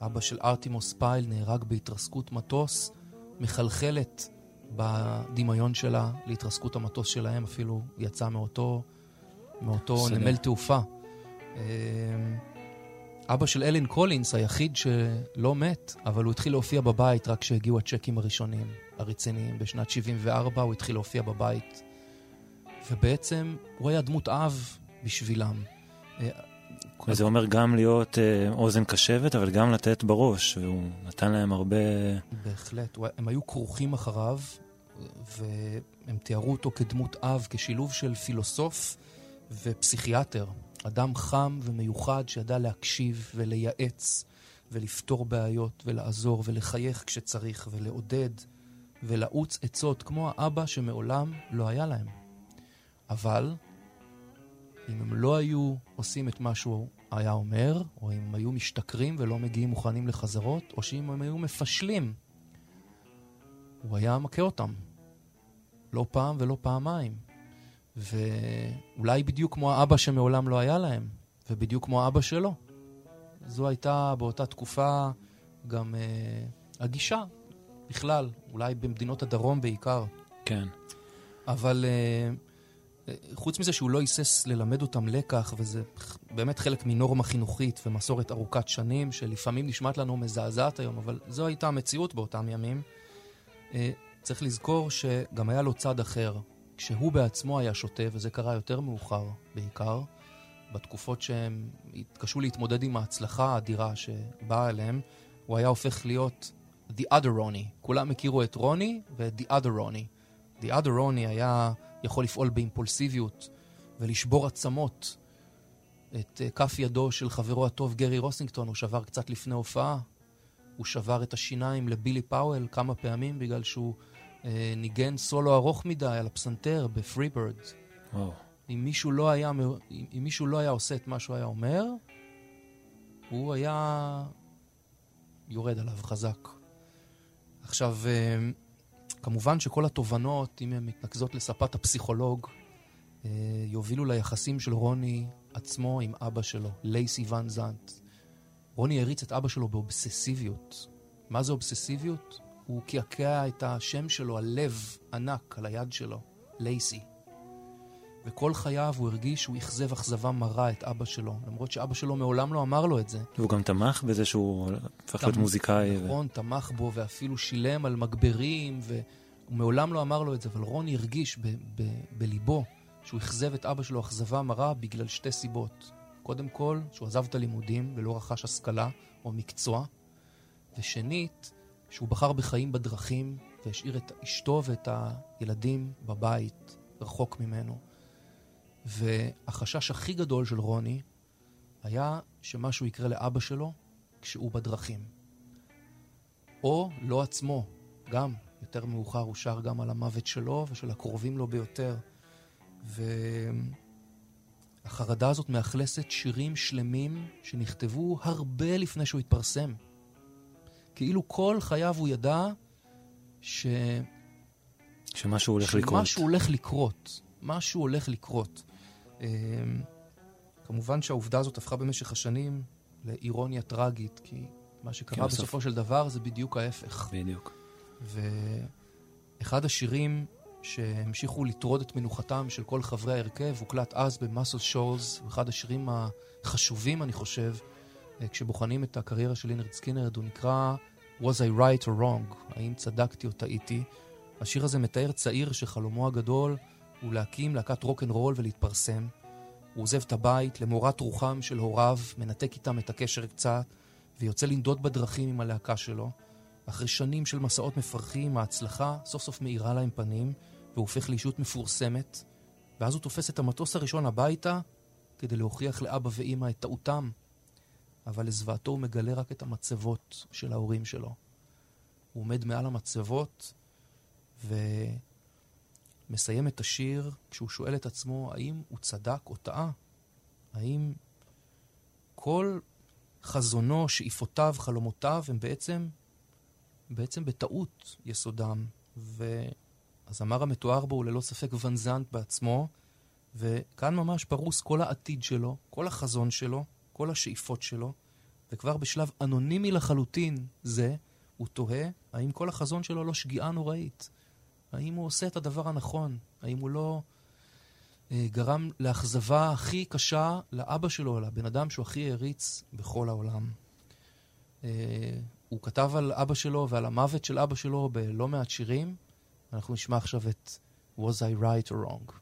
אבא של ארטימוס פייל נהרג בהתרסקות מטוס, מחלחלת בדמיון שלה להתרסקות המטוס שלהם, אפילו יצא מאותו, מאותו נמל תעופה. אבא של אלן קולינס, היחיד שלא מת, אבל הוא התחיל להופיע בבית רק כשהגיעו הצ'קים הראשונים, הרציניים. בשנת 74 הוא התחיל להופיע בבית, ובעצם הוא היה דמות אב בשבילם. וזה אומר גם להיות אה, אוזן קשבת, אבל גם לתת בראש, והוא נתן להם הרבה... בהחלט. הם היו כרוכים אחריו, והם תיארו אותו כדמות אב, כשילוב של פילוסוף ופסיכיאטר. אדם חם ומיוחד שידע להקשיב ולייעץ ולפתור בעיות ולעזור ולחייך כשצריך ולעודד ולעוץ עצות כמו האבא שמעולם לא היה להם. אבל אם הם לא היו עושים את מה שהוא היה אומר, או אם הם היו משתכרים ולא מגיעים מוכנים לחזרות, או שאם הם היו מפשלים, הוא היה מכה אותם. לא פעם ולא פעמיים. ואולי בדיוק כמו האבא שמעולם לא היה להם, ובדיוק כמו האבא שלו. זו הייתה באותה תקופה גם uh, הגישה בכלל, אולי במדינות הדרום בעיקר. כן. אבל uh, חוץ מזה שהוא לא היסס ללמד אותם לקח, וזה באמת חלק מנורמה חינוכית ומסורת ארוכת שנים, שלפעמים נשמעת לנו מזעזעת היום, אבל זו הייתה המציאות באותם ימים. Uh, צריך לזכור שגם היה לו צד אחר. כשהוא בעצמו היה שוטה, וזה קרה יותר מאוחר בעיקר, בתקופות שהם התקשו להתמודד עם ההצלחה האדירה שבאה אליהם, הוא היה הופך להיות The other Ronnie. כולם הכירו את רוני ואת The other Ronnie. The other Ronnie היה יכול לפעול באימפולסיביות ולשבור עצמות. את אה, כף ידו של חברו הטוב גרי רוסינגטון הוא שבר קצת לפני הופעה. הוא שבר את השיניים לבילי פאוול כמה פעמים בגלל שהוא ניגן סולו ארוך מדי על הפסנתר בפרי בירד. אם מישהו לא היה, אם מישהו לא היה עושה את מה שהוא היה אומר, הוא היה יורד עליו חזק. עכשיו, אה, כמובן שכל התובנות, אם הן מתנקזות לספת הפסיכולוג, אה, יובילו ליחסים של רוני עצמו עם אבא שלו, לייסי ון זנט. רוני הריץ את אבא שלו באובססיביות. מה זה אובססיביות? הוא קעקע את השם שלו, הלב ענק על היד שלו, לייסי. וכל חייו הוא הרגיש שהוא אכזב אכזבה מרה את אבא שלו, למרות שאבא שלו מעולם לא אמר לו את זה. והוא גם תמך בזה שהוא הפך להיות מוזיקאי. נכון, ו... תמך בו ואפילו שילם על מגברים, והוא מעולם לא אמר לו את זה, אבל רוני הרגיש בליבו שהוא אכזב את אבא שלו אכזבה מרה בגלל שתי סיבות. קודם כל, שהוא עזב את הלימודים ולא רכש השכלה או מקצוע, ושנית, שהוא בחר בחיים בדרכים והשאיר את אשתו ואת הילדים בבית, רחוק ממנו. והחשש הכי גדול של רוני היה שמשהו יקרה לאבא שלו כשהוא בדרכים. או לא עצמו, גם, יותר מאוחר הוא שר גם על המוות שלו ושל הקרובים לו ביותר. והחרדה הזאת מאכלסת שירים שלמים שנכתבו הרבה לפני שהוא התפרסם. כאילו כל חייו הוא ידע ש... שמשהו הולך לקרות. שמשהו הולך לקרות. משהו הולך לקרות. אמ, כמובן שהעובדה הזאת הפכה במשך השנים לאירוניה טרגית, כי מה שקרה כן, בסופו של דבר זה בדיוק ההפך. בדיוק. ואחד השירים שהמשיכו לטרוד את מנוחתם של כל חברי ההרכב הוקלט אז במאסל שולס, אחד השירים החשובים, אני חושב, אה, כשבוחנים את הקריירה של לינרד סקינרד, הוא נקרא Was I right or wrong? האם צדקתי או טעיתי? השיר הזה מתאר צעיר שחלומו הגדול הוא להקים להקת רוק אנד רול ולהתפרסם. הוא עוזב את הבית למורת רוחם של הוריו, מנתק איתם את הקשר קצת, ויוצא לנדוד בדרכים עם הלהקה שלו. אחרי שנים של מסעות מפרכים, ההצלחה סוף סוף מאירה להם פנים, והוא הופך לאישות מפורסמת. ואז הוא תופס את המטוס הראשון הביתה, כדי להוכיח לאבא ואימא את טעותם. אבל לזוועתו הוא מגלה רק את המצבות של ההורים שלו. הוא עומד מעל המצבות, ומסיים את השיר כשהוא שואל את עצמו האם הוא צדק או טעה. האם כל חזונו, שאיפותיו, חלומותיו, הם בעצם, בעצם בטעות יסודם. והזמר המתואר בו הוא ללא ספק ון זנט בעצמו, וכאן ממש פרוס כל העתיד שלו, כל החזון שלו, כל השאיפות שלו, וכבר בשלב אנונימי לחלוטין זה, הוא תוהה האם כל החזון שלו לא שגיאה נוראית. האם הוא עושה את הדבר הנכון? האם הוא לא אה, גרם לאכזבה הכי קשה לאבא שלו, לבן אדם שהוא הכי העריץ בכל העולם? אה, הוא כתב על אבא שלו ועל המוות של אבא שלו בלא מעט שירים. אנחנו נשמע עכשיו את Was I Right or Wrong.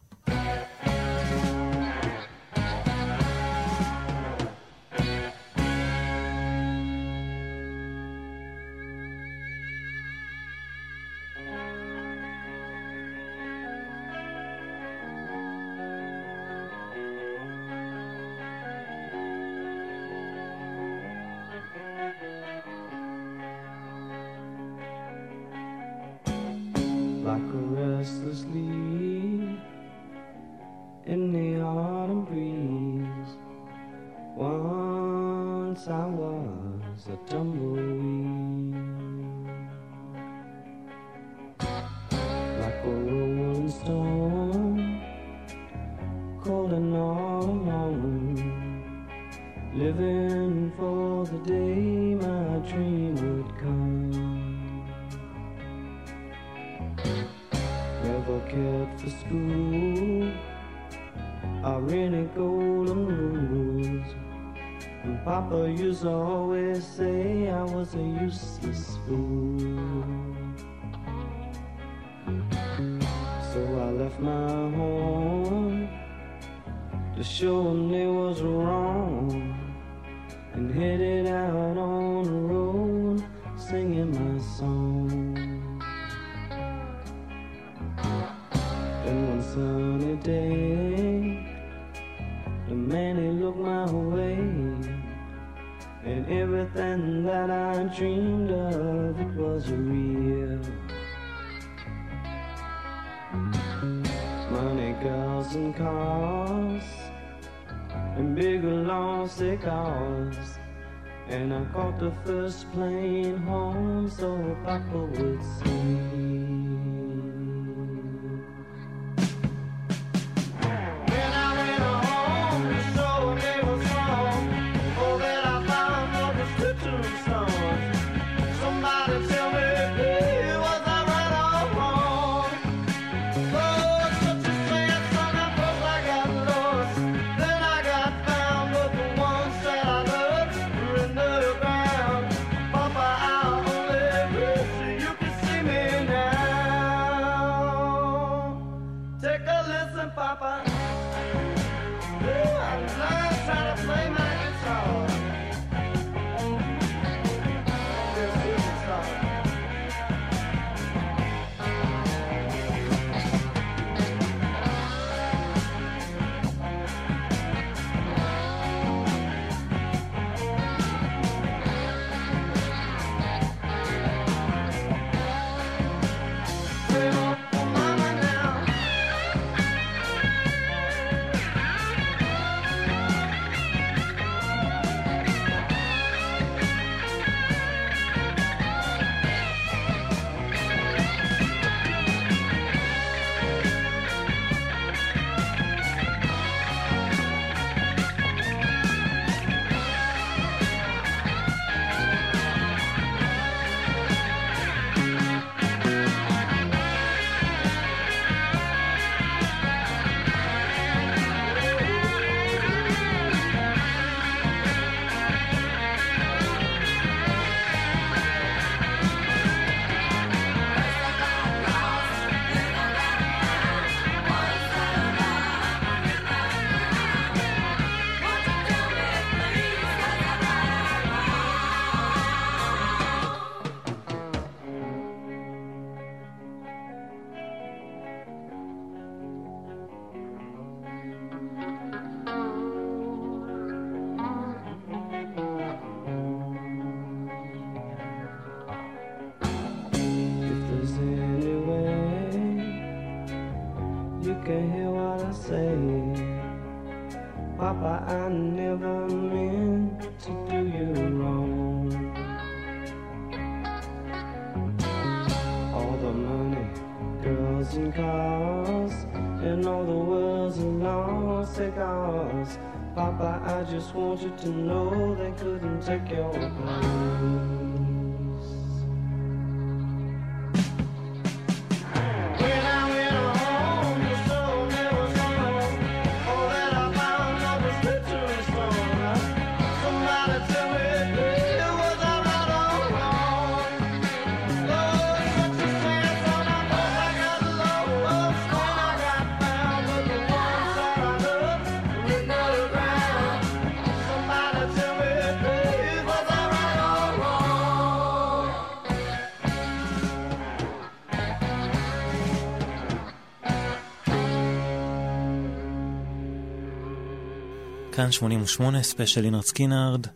כאן 88, ספיישל לינרד סקינארד.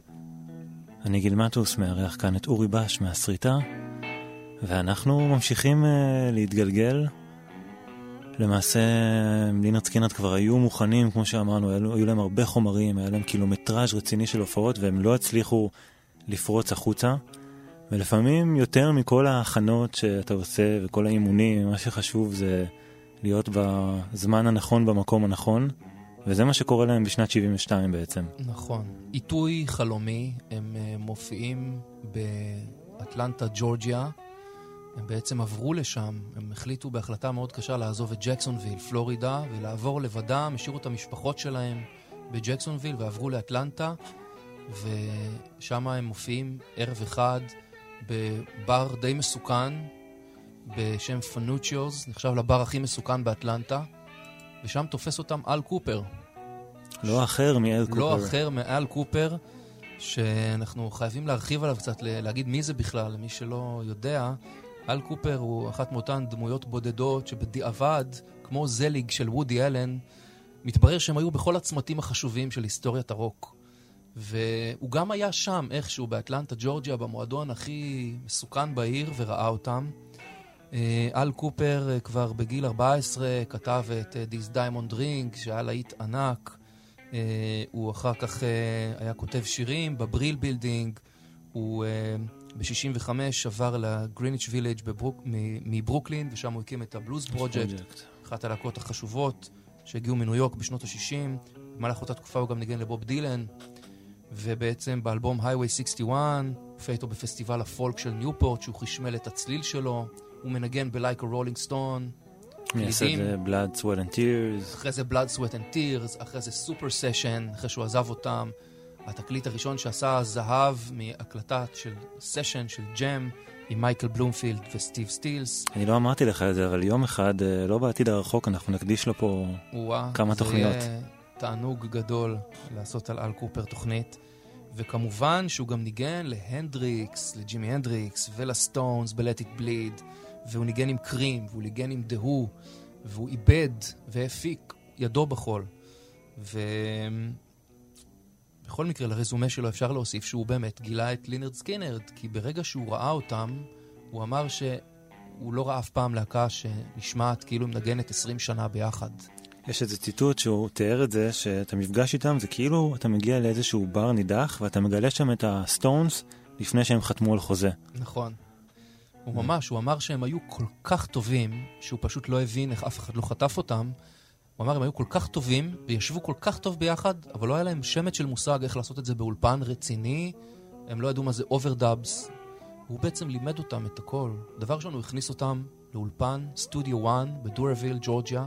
אני גיל מטוס, מארח כאן את אורי בש מהסריטה, ואנחנו ממשיכים אה, להתגלגל. למעשה, לינרד סקינארד כבר היו מוכנים, כמו שאמרנו, היו, היו להם הרבה חומרים, היה להם קילומטראז' רציני של הופעות, והם לא הצליחו לפרוץ החוצה. ולפעמים יותר מכל ההכנות שאתה עושה וכל האימונים, מה שחשוב זה להיות בזמן הנכון במקום הנכון. וזה מה שקורה להם בשנת 72 בעצם. נכון. עיתוי חלומי, הם אה, מופיעים באטלנטה, ג'ורג'יה. הם בעצם עברו לשם, הם החליטו בהחלטה מאוד קשה לעזוב את ג'קסונוויל, פלורידה, ולעבור לבדם, השאירו את המשפחות שלהם בג'קסונוויל ועברו לאטלנטה, ושם הם מופיעים ערב אחד בבר די מסוכן בשם פנוצ'יוז, נחשב לבר הכי מסוכן באטלנטה. ושם תופס אותם אל קופר. לא אחר מאל קופר. לא אחר מאל קופר, שאנחנו חייבים להרחיב עליו קצת, להגיד מי זה בכלל, למי שלא יודע. אל קופר הוא אחת מאותן דמויות בודדות שבדיעבד, כמו זליג של וודי אלן, מתברר שהם היו בכל הצמתים החשובים של היסטוריית הרוק. והוא גם היה שם איכשהו באטלנטה, ג'ורג'יה, במועדון הכי מסוכן בעיר, וראה אותם. אה, אל קופר אה, כבר בגיל 14 כתב את אה, This Diamond Ring, שהיה להיט ענק. הוא אחר כך היה כותב שירים בבריל בילדינג. הוא ב-65 עבר לגריניץ' וילג' מברוקלין, ושם הוא הקים את הבלוז פרוג'קט, אחת הלהקות החשובות שהגיעו מניו יורק בשנות ה-60. במהלך אותה תקופה הוא גם ניגן לבוב דילן, ובעצם באלבום Highway 61, הופיע איתו בפסטיבל הפולק של ניופורט, שהוא חשמל את הצליל שלו. הוא מנגן ב-Like a Rolling Stone. מייסד Blood, Sweat and Tears. אחרי זה Blood, Sweat and Tears, אחרי זה Super Session, אחרי שהוא עזב אותם. התקליט הראשון שעשה זהב מהקלטה של סשן, של ג'ם, עם מייקל בלומפילד וסטיב סטילס. אני לא אמרתי לך את זה, אבל יום אחד, אה, לא בעתיד הרחוק, אנחנו נקדיש לו פה וואה, כמה תוכניות. זה יהיה תענוג גדול לעשות על אל קופר תוכנית. וכמובן שהוא גם ניגן להנדריקס, לג'ימי הנדריקס ולסטונס ב-Let It Bleed. והוא ניגן עם קרים, והוא ניגן עם דה הו, והוא עיבד והפיק, ידו בכול. ובכל מקרה, לרזומה שלו אפשר להוסיף שהוא באמת גילה את לינרד סקינרד, כי ברגע שהוא ראה אותם, הוא אמר שהוא לא ראה אף פעם להקה שנשמעת כאילו מנגנת 20 שנה ביחד. יש איזה ציטוט שהוא תיאר את זה, שאת המפגש איתם זה כאילו אתה מגיע לאיזשהו בר נידח ואתה מגלה שם את הסטונס לפני שהם חתמו על חוזה. נכון. הוא ממש, הוא אמר שהם היו כל כך טובים, שהוא פשוט לא הבין איך אף אחד לא חטף אותם. הוא אמר, הם היו כל כך טובים, וישבו כל כך טוב ביחד, אבל לא היה להם שמץ של מושג איך לעשות את זה באולפן רציני. הם לא ידעו מה זה overdubs. הוא בעצם לימד אותם את הכל. דבר ראשון, הוא הכניס אותם לאולפן, סטודיו 1, בדורוויל, ג'ורג'יה,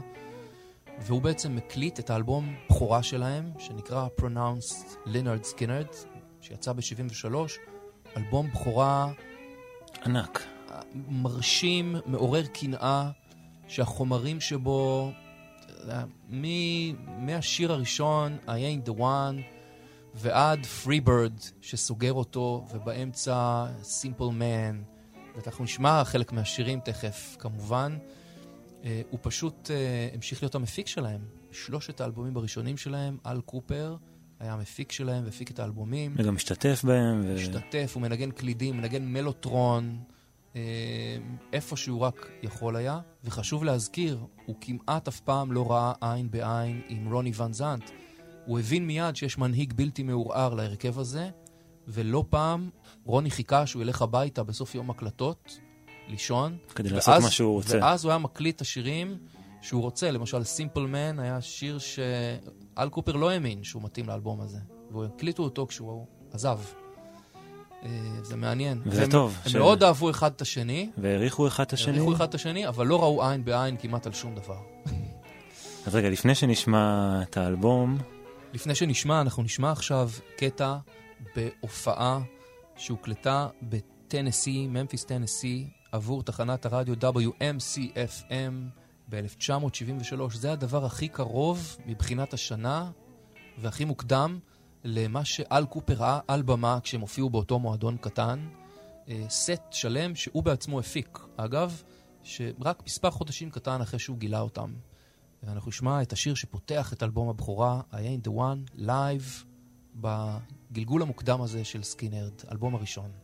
והוא בעצם מקליט את האלבום בכורה שלהם, שנקרא Pronounced Leonard Skinner, שיצא ב-73, אלבום בכורה... ענק. מרשים, מעורר קנאה, שהחומרים שבו, מהשיר הראשון, I ain't the one, ועד Freebird שסוגר אותו, ובאמצע Simple Man, ואנחנו נשמע חלק מהשירים תכף, כמובן. Uh, הוא פשוט uh, המשיך להיות המפיק שלהם. שלושת האלבומים הראשונים שלהם, אל קופר היה המפיק שלהם והפיק את האלבומים. וגם משתתף בהם. ו... משתתף, הוא מנגן קלידים, מנגן מלוטרון, אה, איפה שהוא רק יכול היה, וחשוב להזכיר, הוא כמעט אף פעם לא ראה עין בעין עם רוני ון זנט. הוא הבין מיד שיש מנהיג בלתי מעורער להרכב הזה, ולא פעם רוני חיכה שהוא ילך הביתה בסוף יום הקלטות, לישון. כדי לעשות מה שהוא רוצה. ואז הוא היה מקליט את השירים שהוא רוצה. למשל, סימפל מן היה שיר שאל קופר לא האמין שהוא מתאים לאלבום הזה. והוא הקליטו אותו כשהוא עזב. אה, זה מעניין. וזה והם- טוב, הם ש- מאוד אהבו אחד את השני, והעריכו אחד את השני. העריכו אחד את השני, אבל לא ראו עין בעין כמעט על שום דבר. אז רגע, לפני שנשמע את האלבום, לפני שנשמע, אנחנו נשמע עכשיו קטע בהופעה שהוקלטה בטנסי, ממפיס טנסי, עבור תחנת הרדיו WMCFM ב-1973. זה הדבר הכי קרוב מבחינת השנה והכי מוקדם למה שאל קופר ראה על במה כשהם הופיעו באותו מועדון קטן. אה, סט שלם שהוא בעצמו הפיק. אגב, שרק מספר חודשים קטן אחרי שהוא גילה אותם. ואנחנו נשמע את השיר שפותח את אלבום הבכורה, I ain't the one, לייב, בגלגול המוקדם הזה של סקינרד, אלבום הראשון.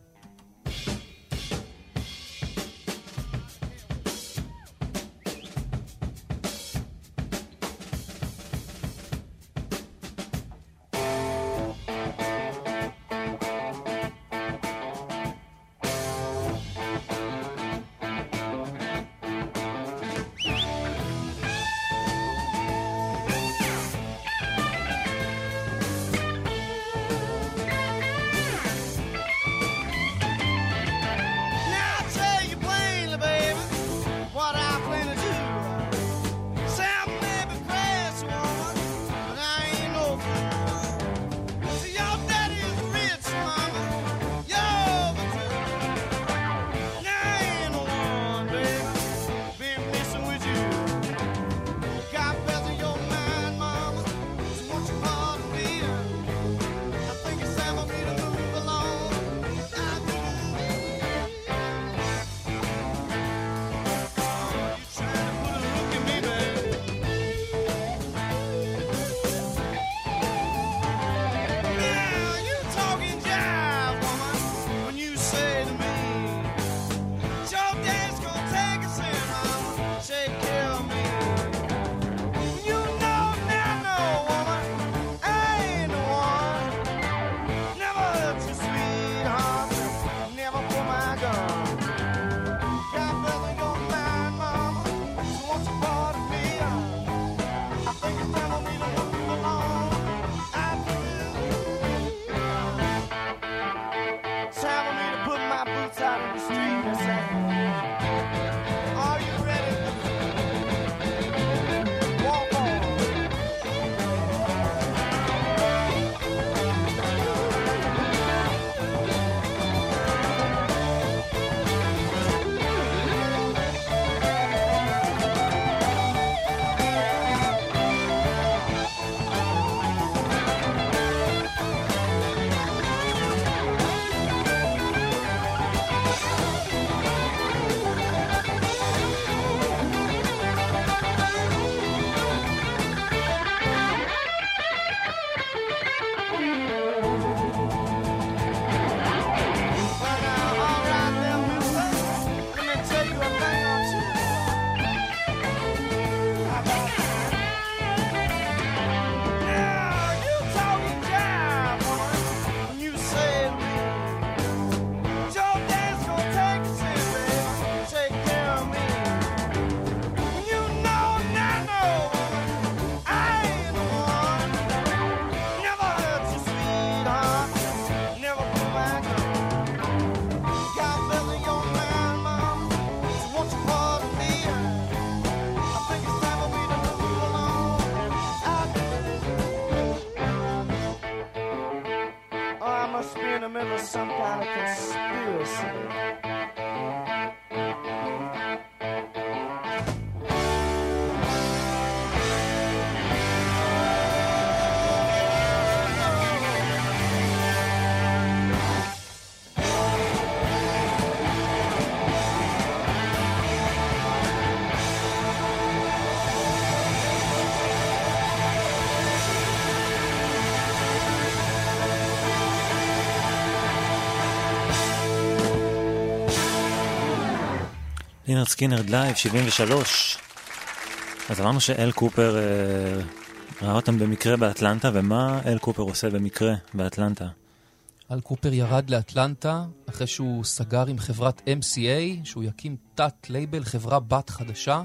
לינרד סקינרד לייב, 73. אז אמרנו שאל קופר אה, ראה אותם במקרה באטלנטה, ומה אל קופר עושה במקרה באטלנטה? אל קופר ירד לאטלנטה אחרי שהוא סגר עם חברת MCA, שהוא יקים תת-לייבל, חברה בת חדשה,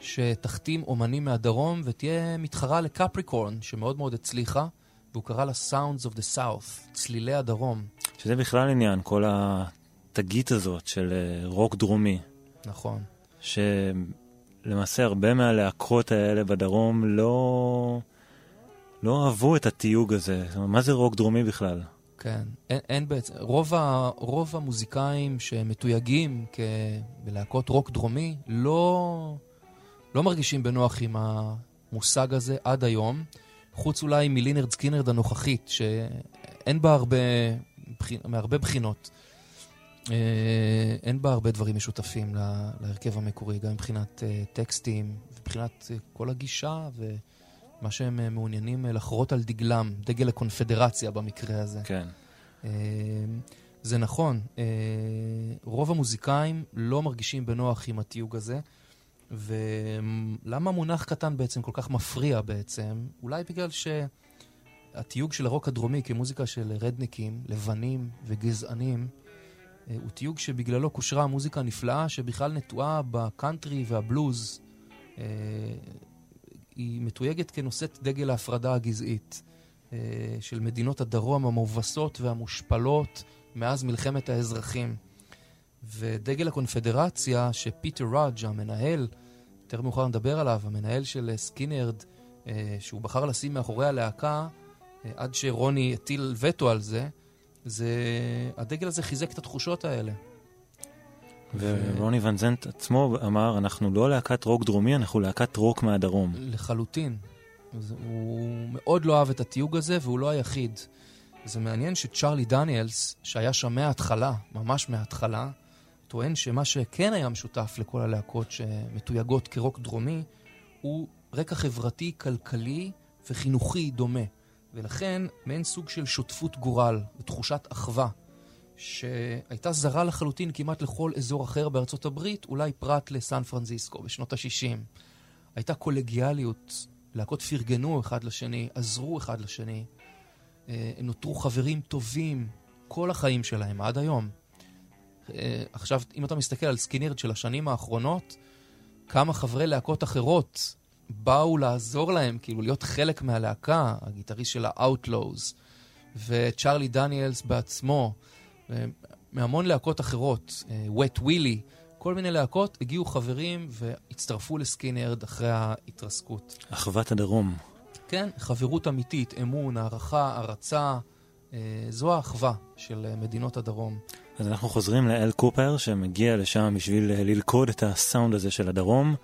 שתחתים אומנים מהדרום ותהיה מתחרה לקפריקורן, שמאוד מאוד הצליחה, והוא קרא לה Sounds of the South, צלילי הדרום. שזה בכלל עניין, כל התגית הזאת של אה, רוק דרומי, נכון. שלמעשה הרבה מהלהקות האלה בדרום לא, לא אהבו את התיוג הזה. מה זה רוק דרומי בכלל? כן, אין, אין בעצם, רוב, ה, רוב המוזיקאים שמתויגים כ- בלהקות רוק דרומי לא, לא מרגישים בנוח עם המושג הזה עד היום, חוץ אולי מלינרד סקינרד הנוכחית, שאין בה הרבה, מהרבה בחינות. אה, אין בה הרבה דברים משותפים לה- להרכב המקורי, גם מבחינת אה, טקסטים, מבחינת אה, כל הגישה ומה שהם מעוניינים לחרוט על דגלם, דגל הקונפדרציה במקרה הזה. כן. זה נכון, רוב המוזיקאים לא מרגישים בנוח עם התיוג הזה, ולמה מונח קטן בעצם כל כך מפריע בעצם? אולי בגלל שהתיוג של הרוק הדרומי כמוזיקה של רדניקים, לבנים וגזענים, הוא תיוג שבגללו קושרה המוזיקה הנפלאה שבכלל נטועה בקאנטרי והבלוז. אה, היא מתויגת כנושאת דגל ההפרדה הגזעית אה, של מדינות הדרום המובסות והמושפלות מאז מלחמת האזרחים. ודגל הקונפדרציה, שפיטר ראג' המנהל, יותר מאוחר נדבר עליו, המנהל של אה, סקינרד, אה, שהוא בחר לשים מאחורי הלהקה, אה, עד שרוני הטיל וטו על זה, זה... הדגל הזה חיזק את התחושות האלה. ורוני ון זנט עצמו אמר, אנחנו לא להקת רוק דרומי, אנחנו להקת רוק מהדרום. לחלוטין. הוא מאוד לא אהב את התיוג הזה, והוא לא היחיד. זה מעניין שצ'רלי דניאלס, שהיה שם מההתחלה, ממש מההתחלה, טוען שמה שכן היה משותף לכל הלהקות שמתויגות כרוק דרומי, הוא רקע חברתי, כלכלי וחינוכי דומה. ולכן מעין סוג של שותפות גורל ותחושת אחווה, שהייתה זרה לחלוטין כמעט לכל אזור אחר בארצות הברית, אולי פרט לסן פרנזיסקו בשנות ה-60. הייתה קולגיאליות, להקות פרגנו אחד לשני, עזרו אחד לשני. אה, הם נותרו חברים טובים כל החיים שלהם, עד היום. אה, עכשיו, אם אתה מסתכל על סקינרד של השנים האחרונות, כמה חברי להקות אחרות באו לעזור להם, כאילו להיות חלק מהלהקה, הגיטריסט של ה-Outlaws, וצ'רלי דניאלס בעצמו, מהמון להקות אחרות, אה, Wet Willie, כל מיני להקות, הגיעו חברים והצטרפו לסקינרד אחרי ההתרסקות. אחוות הדרום. כן, חברות אמיתית, אמון, הערכה, הערצה, אה, זו האחווה של מדינות הדרום. אז אנחנו חוזרים לאל קופר, שמגיע לשם בשביל ללכוד את הסאונד הזה של הדרום,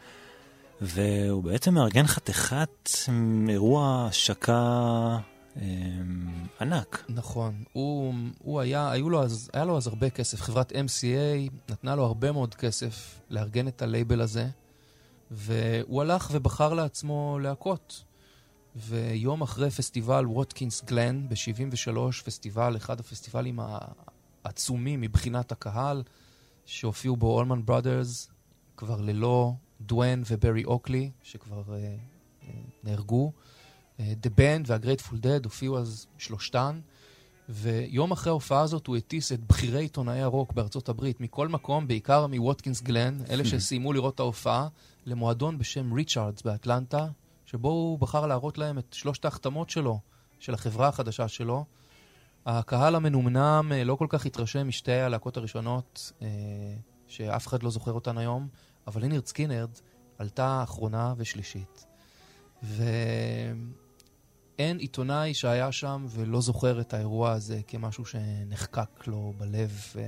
והוא בעצם מארגן חתיכת אירוע השקה אה, ענק. נכון, הוא, הוא היה, היו לו אז, היה לו אז הרבה כסף, חברת MCA נתנה לו הרבה מאוד כסף לארגן את הלייבל הזה, והוא הלך ובחר לעצמו להקות. ויום אחרי פסטיבל ווטקינס גלן ב-73, פסטיבל, אחד הפסטיבלים העצומים מבחינת הקהל, שהופיעו בו אולמן בראדרס, כבר ללא דואן וברי אוקלי, שכבר אה, נהרגו. דה בנד והגרייטפול דד הופיעו אז שלושתן, ויום אחרי ההופעה הזאת הוא הטיס את בכירי עיתונאי הרוק בארצות הברית, מכל מקום, בעיקר מווטקינס גלן, אלה שסיימו לראות את ההופעה, למועדון בשם ריצ'ארדס באטלנטה, שבו הוא בחר להראות להם את שלושת ההחתמות שלו, של החברה החדשה שלו. הקהל המנומנם אה, לא כל כך התרשם משתי הלהקות הראשונות, אה, שאף אחד לא זוכר אותן היום, אבל לינרד סקינרד עלתה אחרונה ושלישית. ואין עיתונאי שהיה שם ולא זוכר את האירוע הזה כמשהו שנחקק לו בלב ו...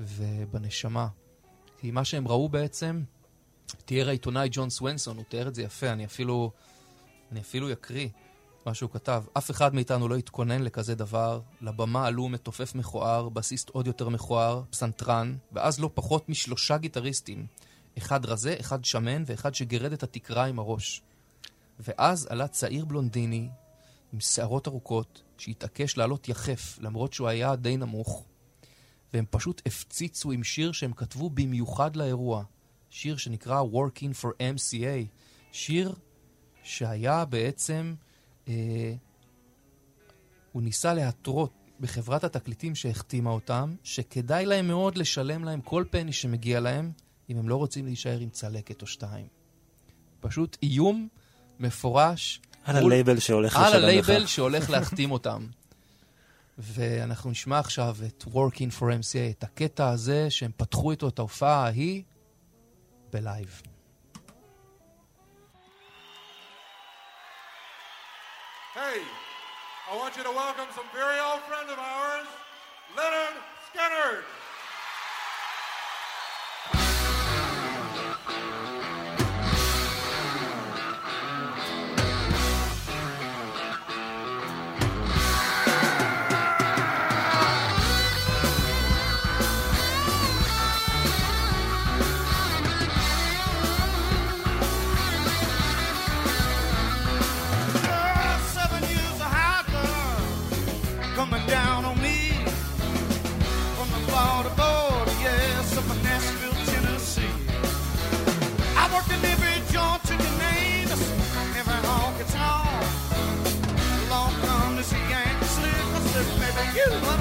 ובנשמה. כי מה שהם ראו בעצם, תיאר העיתונאי ג'ון סוונסון, הוא תיאר את זה יפה, אני אפילו, אני אפילו אקריא מה שהוא כתב. אף אחד מאיתנו לא התכונן לכזה דבר, לבמה עלו מתופף מכוער, בסיסט עוד יותר מכוער, פסנתרן, ואז לא פחות משלושה גיטריסטים. אחד רזה, אחד שמן ואחד שגרד את התקרה עם הראש. ואז עלה צעיר בלונדיני עם שערות ארוכות, שהתעקש לעלות יחף, למרות שהוא היה די נמוך, והם פשוט הפציצו עם שיר שהם כתבו במיוחד לאירוע, שיר שנקרא Working for MCA, שיר שהיה בעצם, אה, הוא ניסה להתרות בחברת התקליטים שהחתימה אותם, שכדאי להם מאוד לשלם להם כל פני שמגיע להם, אם הם לא רוצים להישאר עם צלקת או שתיים. פשוט איום מפורש. על הלייבל שהולך לשלם לך. על הלייבל שהולך להחתים אותם. ואנחנו נשמע עכשיו את Working for MCA, את הקטע הזה שהם פתחו איתו את ההופעה ההיא בלייב. Hey, I want you to welcome some very old friend of ours, Leonard Skinner. 아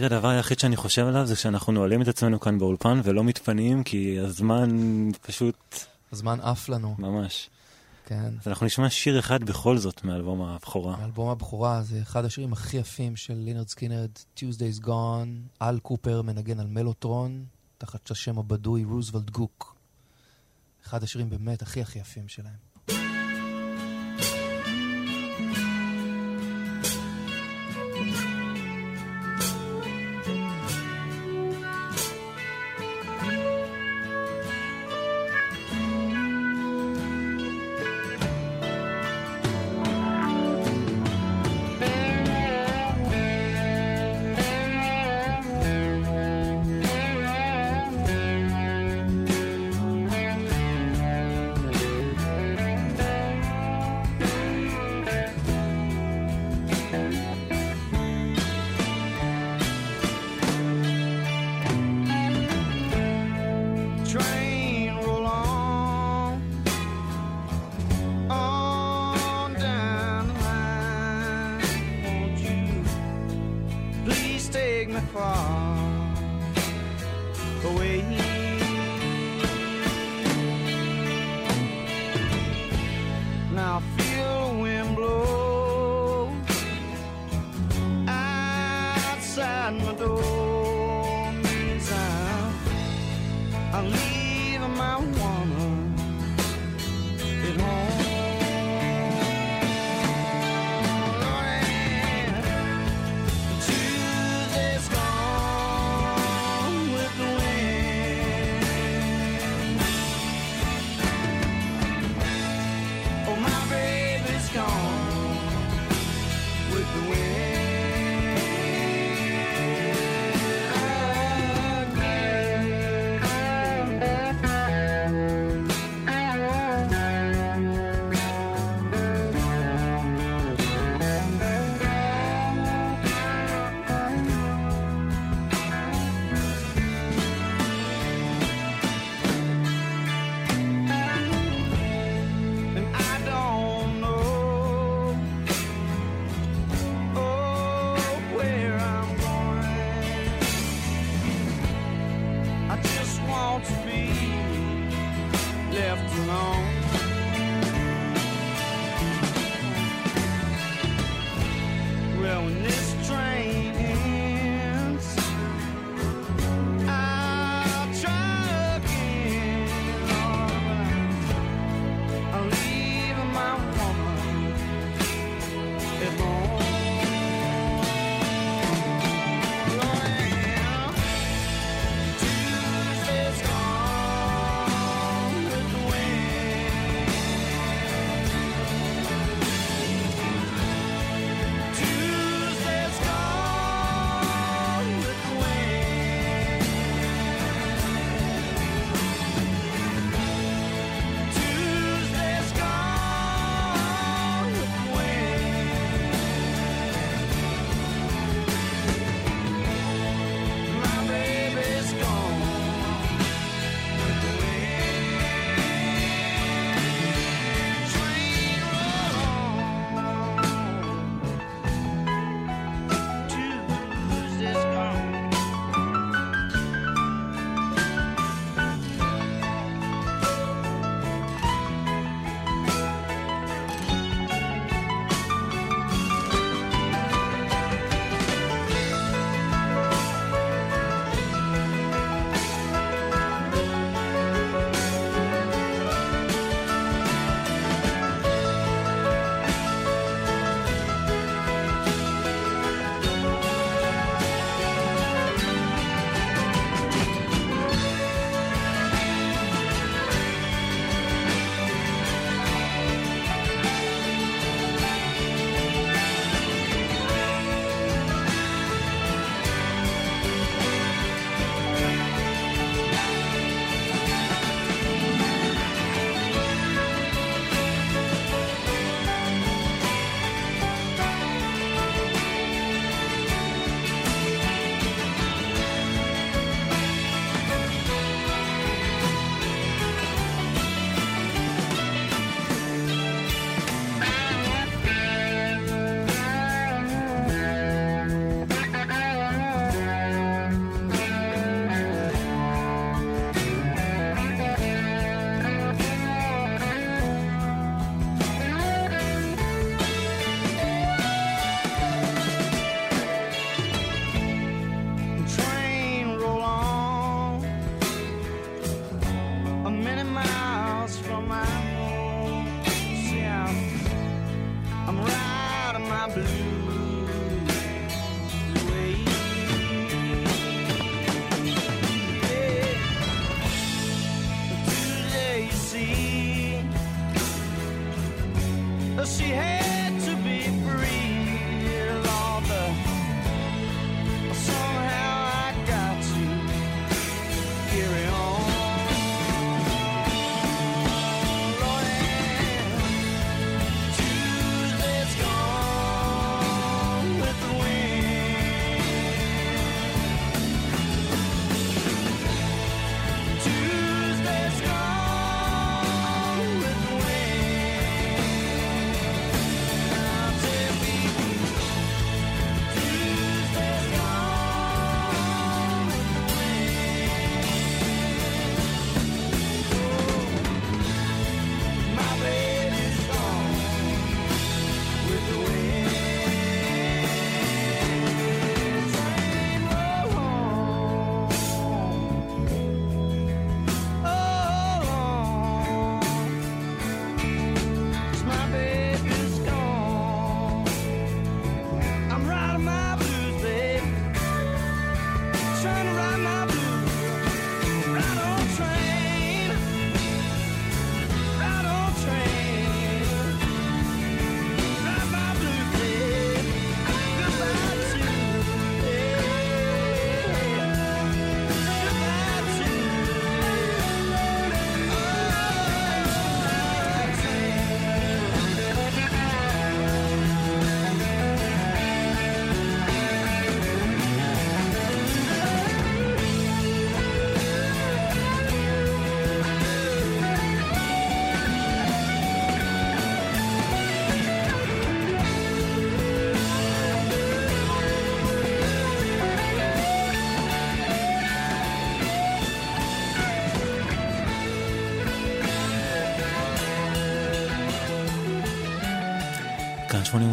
כרגע הדבר היחיד שאני חושב עליו זה שאנחנו נועלים את עצמנו כאן באולפן ולא מתפנים, כי הזמן פשוט הזמן עף לנו, ממש. כן. אז אנחנו נשמע שיר אחד בכל זאת מאלבום הבכורה. האלבום הבכורה זה אחד השירים הכי יפים של לינרד סקינרד, Tuesday's Gone, אל קופר מנגן על מלוטרון, תחת השם הבדוי רוזוולט גוק. אחד השירים באמת הכי הכי יפים שלהם.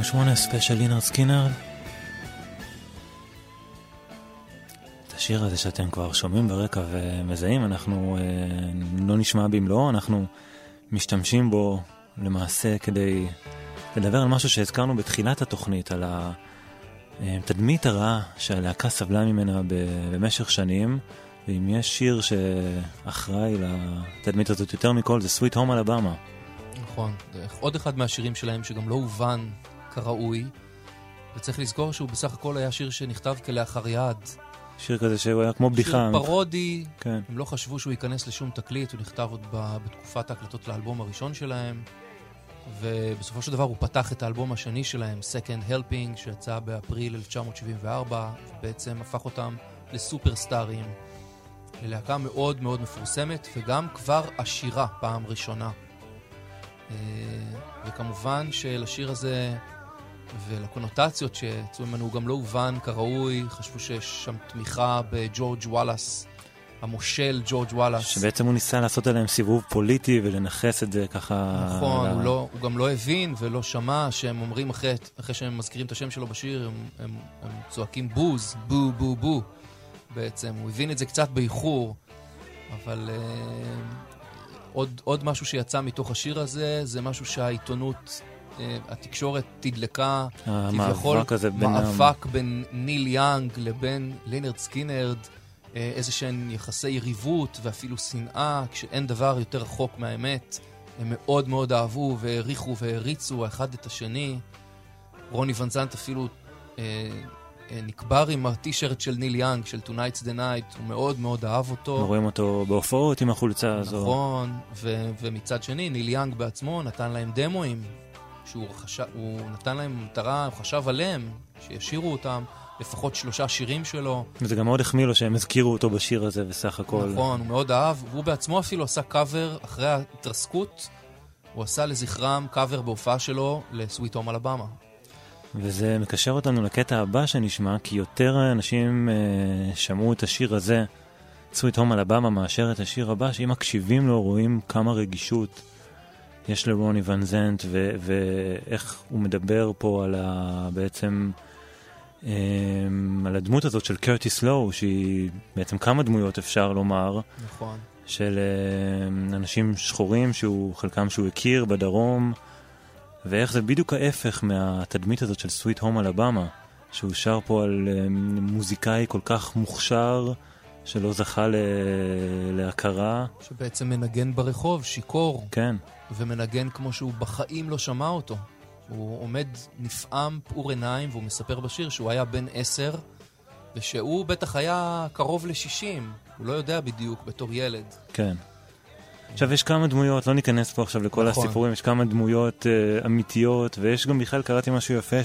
88, ספיישל לינרד סקינרד. את השיר הזה שאתם כבר שומעים ברקע ומזהים, אנחנו אה, לא נשמע במלואו, אנחנו משתמשים בו למעשה כדי לדבר על משהו שהזכרנו בתחילת התוכנית, על התדמית הרעה שהלהקה סבלה ממנה במשך שנים. ואם יש שיר שאחראי לתדמית הזאת יותר מכל, זה Sweet Home Alabama. נכון. עוד אחד מהשירים שלהם שגם לא הובן כראוי, וצריך לזכור שהוא בסך הכל היה שיר שנכתב כלאחר יד. שיר כזה שהוא היה כמו בדיחה. שיר פרודי, כן. הם לא חשבו שהוא ייכנס לשום תקליט, הוא נכתב עוד בתקופת ההקלטות לאלבום הראשון שלהם, ובסופו של דבר הוא פתח את האלבום השני שלהם, Second Helping, שיצא באפריל 1974, ובעצם הפך אותם לסופרסטארים. ללהקה מאוד מאוד מפורסמת, וגם כבר עשירה פעם ראשונה. אה, וכמובן שלשיר הזה ולקונוטציות שיצאו ממנו הוא גם לא הובן כראוי, חשבו שיש שם תמיכה בג'ורג' וואלאס, המושל ג'ורג' וואלאס. שבעצם הוא ניסה לעשות עליהם סיבוב פוליטי ולנכס את זה ככה... נכון, הוא, לא, הוא גם לא הבין ולא שמע שהם אומרים אחרי, אחרי שהם מזכירים את השם שלו בשיר, הם, הם, הם צועקים בוז, בו בו בו. בעצם. הוא הבין את זה קצת באיחור, אבל אה, עוד, עוד משהו שיצא מתוך השיר הזה, זה משהו שהעיתונות, התקשורת תדלקה, כביכול מאבק בין ניל יאנג לבין לינרד סקינרד, אה, איזה שהן יחסי יריבות ואפילו שנאה, כשאין דבר יותר רחוק מהאמת. הם מאוד מאוד אהבו והעריכו והעריצו אחד את השני. רוני ון זנט אפילו... אה, אה, נקבר עם הטישרט של ניל יאנג, של Tonight's the Night, הוא מאוד מאוד אהב אותו. רואים אותו בהופעות עם החולצה הזו. נכון, ומצד שני, ניל יאנג בעצמו נתן להם דמואים, שהוא חשב, הוא נתן להם מטרה, הוא חשב עליהם, שישירו אותם. לפחות שלושה שירים שלו. וזה גם מאוד החמיא לו שהם הזכירו אותו בשיר הזה בסך הכל. נכון, הוא מאוד אהב. והוא בעצמו אפילו עשה קאבר אחרי ההתרסקות. הוא עשה לזכרם קאבר בהופעה שלו לסוויט הום אלבמה. וזה מקשר אותנו לקטע הבא שנשמע, כי יותר אנשים אה, שמעו את השיר הזה, Sweet Home אלבמה, מאשר את השיר הבא, שאם מקשיבים לו רואים כמה רגישות יש לרוני ון זנט, ו- ואיך הוא מדבר פה על ה... בעצם... אה, על הדמות הזאת של קרטיס לואו, שהיא בעצם כמה דמויות אפשר לומר. נכון. של אה, אנשים שחורים, שהוא, חלקם שהוא הכיר בדרום. ואיך זה בדיוק ההפך מהתדמית הזאת של סוויט הום אלבמה, שהוא שר פה על אה, מוזיקאי כל כך מוכשר, שלא זכה ל... להכרה. שבעצם מנגן ברחוב, שיכור. כן. ומנגן כמו שהוא בחיים לא שמע אותו. הוא עומד נפעם, פעור עיניים, והוא מספר בשיר שהוא היה בן עשר, ושהוא בטח היה קרוב לשישים. הוא לא יודע בדיוק בתור ילד. כן. עכשיו, יש כמה דמויות, לא ניכנס פה עכשיו לכל נכון. הסיפורים, יש כמה דמויות uh, אמיתיות, ויש גם בכלל, קראתי משהו יפה,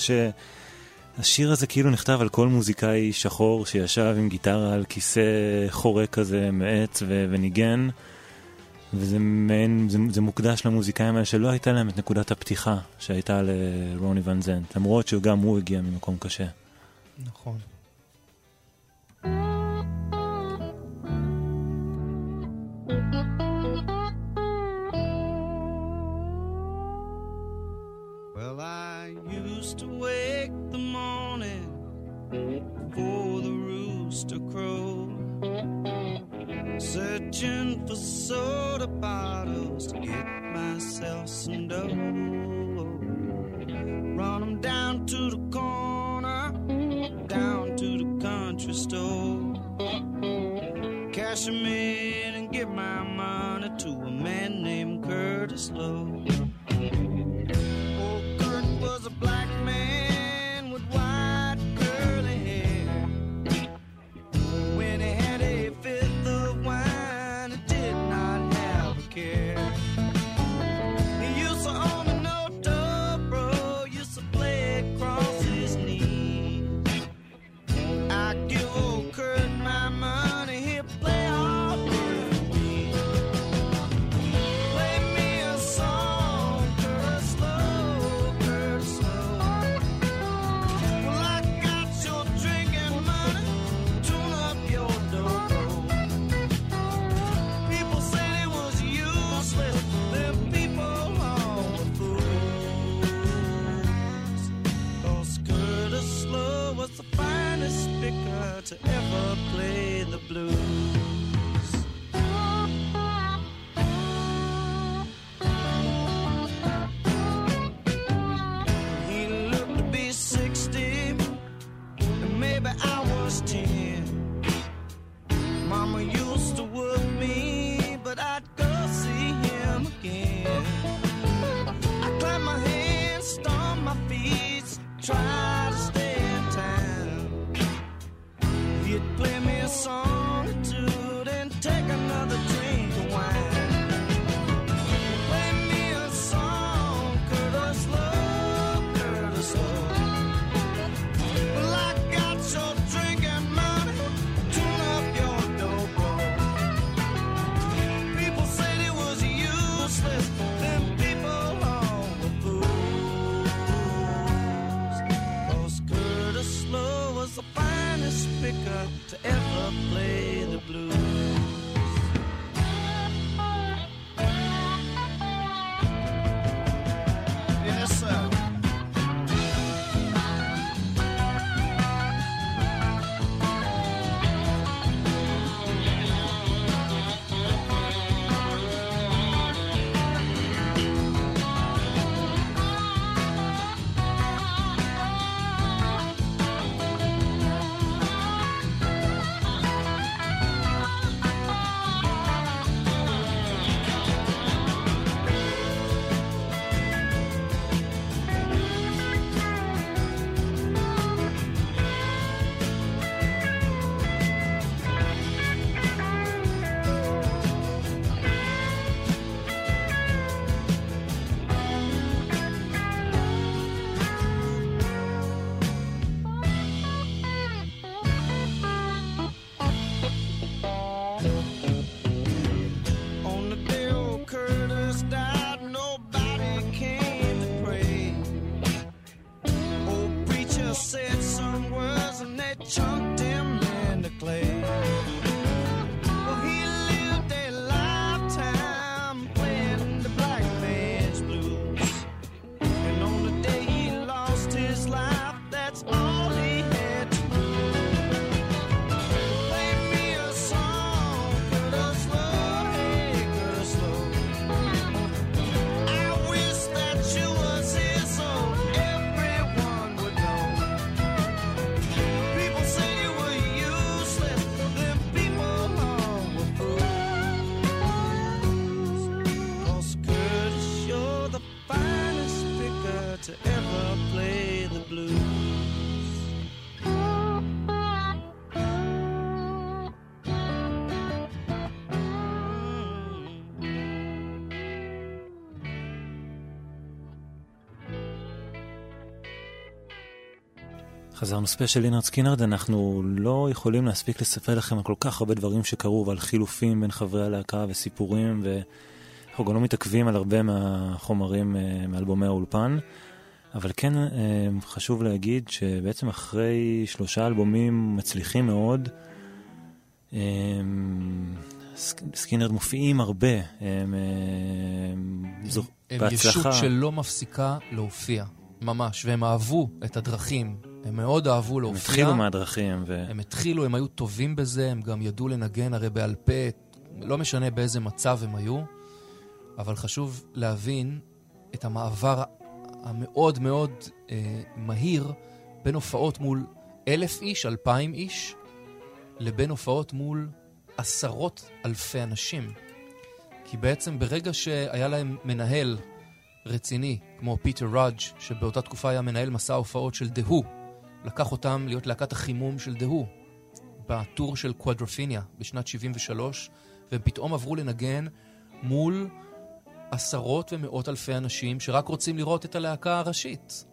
שהשיר הזה כאילו נכתב על כל מוזיקאי שחור שישב עם גיטרה על כיסא חורק כזה מעץ ו- וניגן, וזה מעין, זה, זה מוקדש למוזיקאים האלה שלא הייתה להם את נקודת הפתיחה שהייתה לרוני ון זנט, למרות שגם הוא הגיע ממקום קשה. נכון. Searching for soda bottles to get myself some dough. Run them down to the corner, down to the country store. Cash them in and give my money to a man named Curtis Lowe. To ever play the blues. חזרנו. ספיישל לינרד סקינרד, אנחנו לא יכולים להספיק לספר לכם על כל כך הרבה דברים שקרו ועל חילופים בין חברי הלהקה וסיפורים, ואנחנו גם לא מתעכבים על הרבה מהחומרים אה, מאלבומי האולפן, אבל כן אה, חשוב להגיד שבעצם אחרי שלושה אלבומים מצליחים מאוד, אה, סק- סקינרד מופיעים הרבה, הם, אה, זו, הם בהצלחה. ישות שלא מפסיקה להופיע, ממש, והם אהבו את הדרכים, הם מאוד אהבו הם להופיע. התחילו מהדרכים, ו... הם התחילו, הם היו טובים בזה, הם גם ידעו לנגן הרי בעל פה, לא משנה באיזה מצב הם היו, אבל חשוב להבין את המעבר המאוד מאוד אה, מהיר בין הופעות מול אלף איש, אלפיים איש, לבין הופעות מול עשרות אלפי אנשים. כי בעצם ברגע שהיה להם מנהל רציני, כמו פיטר ראג', שבאותה תקופה היה מנהל מסע ההופעות של דהו, לקח אותם להיות להקת החימום של דהו, בטור של קוואדרופיניה בשנת 73, והם פתאום עברו לנגן מול עשרות ומאות אלפי אנשים שרק רוצים לראות את הלהקה הראשית.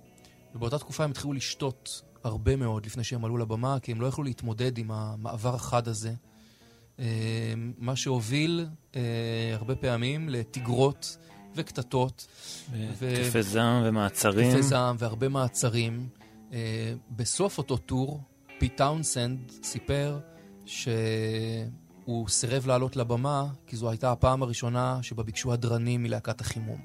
ובאותה תקופה הם התחילו לשתות הרבה מאוד לפני שהם עלו לבמה, כי הם לא יכלו להתמודד עם המעבר החד הזה. אה, מה שהוביל אה, הרבה פעמים לתגרות וקטטות. ו- התקפי זעם ומעצרים. התקפי זעם והרבה מעצרים. אה, בסוף אותו טור, פיט טאונסנד סיפר שהוא סירב לעלות לבמה, כי זו הייתה הפעם הראשונה שבה ביקשו הדרנים מלהקת החימום.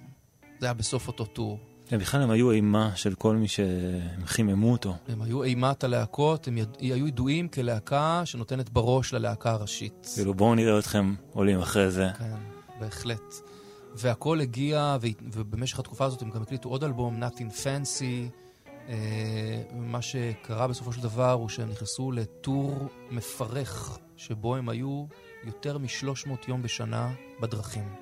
זה היה בסוף אותו טור. הם בכלל הם היו אימה של כל מי שהם חיממו אותו. הם היו אימת הלהקות, הם יד... היו ידועים כלהקה שנותנת בראש ללהקה הראשית. כאילו בואו נראה אתכם עולים אחרי זה. כן, בהחלט. והכל הגיע, ו... ובמשך התקופה הזאת הם גם הקליטו עוד אלבום, Nothing Fancy. אה, מה שקרה בסופו של דבר הוא שהם נכנסו לטור מפרך, שבו הם היו יותר מ-300 יום בשנה בדרכים.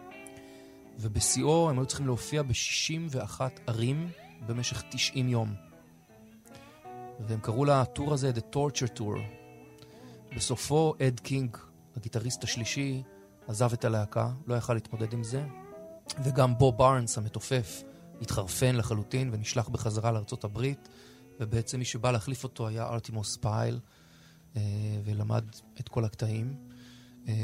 ובשיאו הם היו צריכים להופיע ב-61 ערים במשך 90 יום. והם קראו לטור הזה The Torture Tour. בסופו אד קינג, הגיטריסט השלישי, עזב את הלהקה, לא יכל להתמודד עם זה, וגם בוב ברנס המתופף התחרפן לחלוטין ונשלח בחזרה לארצות הברית, ובעצם מי שבא להחליף אותו היה ארטימוס פייל, אה, ולמד את כל הקטעים. אה,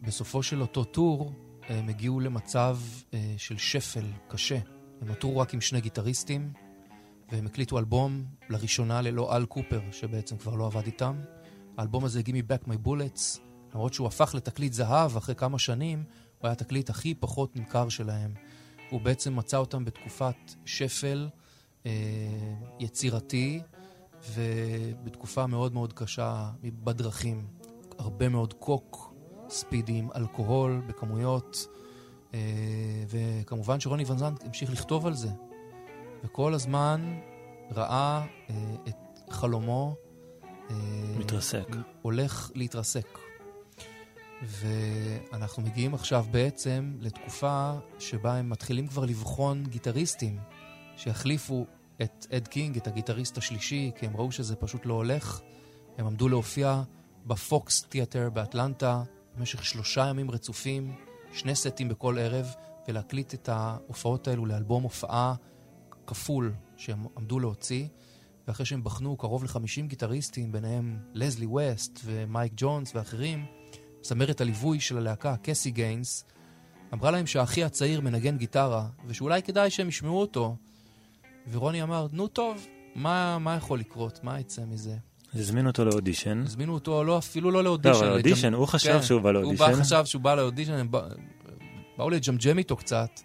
בסופו של אותו טור הם הגיעו למצב אה, של שפל קשה. הם נותרו רק עם שני גיטריסטים, והם הקליטו אלבום לראשונה ללא אל קופר, שבעצם כבר לא עבד איתם. האלבום הזה, Give me back my bullets, למרות שהוא הפך לתקליט זהב אחרי כמה שנים, הוא היה התקליט הכי פחות נמכר שלהם. הוא בעצם מצא אותם בתקופת שפל אה, יצירתי, ובתקופה מאוד מאוד קשה בדרכים. הרבה מאוד קוק, ספידים, אלכוהול בכמויות, אה, וכמובן שרוני ון זנט המשיך לכתוב על זה. וכל הזמן ראה אה, את חלומו אה, מתרסק. הולך להתרסק. ואנחנו מגיעים עכשיו בעצם לתקופה שבה הם מתחילים כבר לבחון גיטריסטים שיחליפו את אד קינג, את הגיטריסט השלישי, כי הם ראו שזה פשוט לא הולך. הם עמדו להופיע ב Fox Theatre באטלנטה במשך שלושה ימים רצופים, שני סטים בכל ערב, ולהקליט את ההופעות האלו לאלבום הופעה כפול שהם עמדו להוציא. ואחרי שהם בחנו קרוב ל-50 גיטריסטים, ביניהם לזלי ווסט ומייק ג'ונס ואחרים, זמרת הליווי של הלהקה, קסי גיינס, אמרה להם שהאחי הצעיר מנגן גיטרה, ושאולי כדאי שהם ישמעו אותו. ורוני אמר, נו טוב, מה, מה יכול לקרות? מה יצא מזה? הזמינו אותו לאודישן. הזמינו אותו, לא, אפילו לא לא, לאודישן. אודישן, הוא חשב כן, שהוא בא הוא לאודישן. בא, חשב שהוא בא לאודישן, הם בא, באו לג'מג'ם איתו קצת,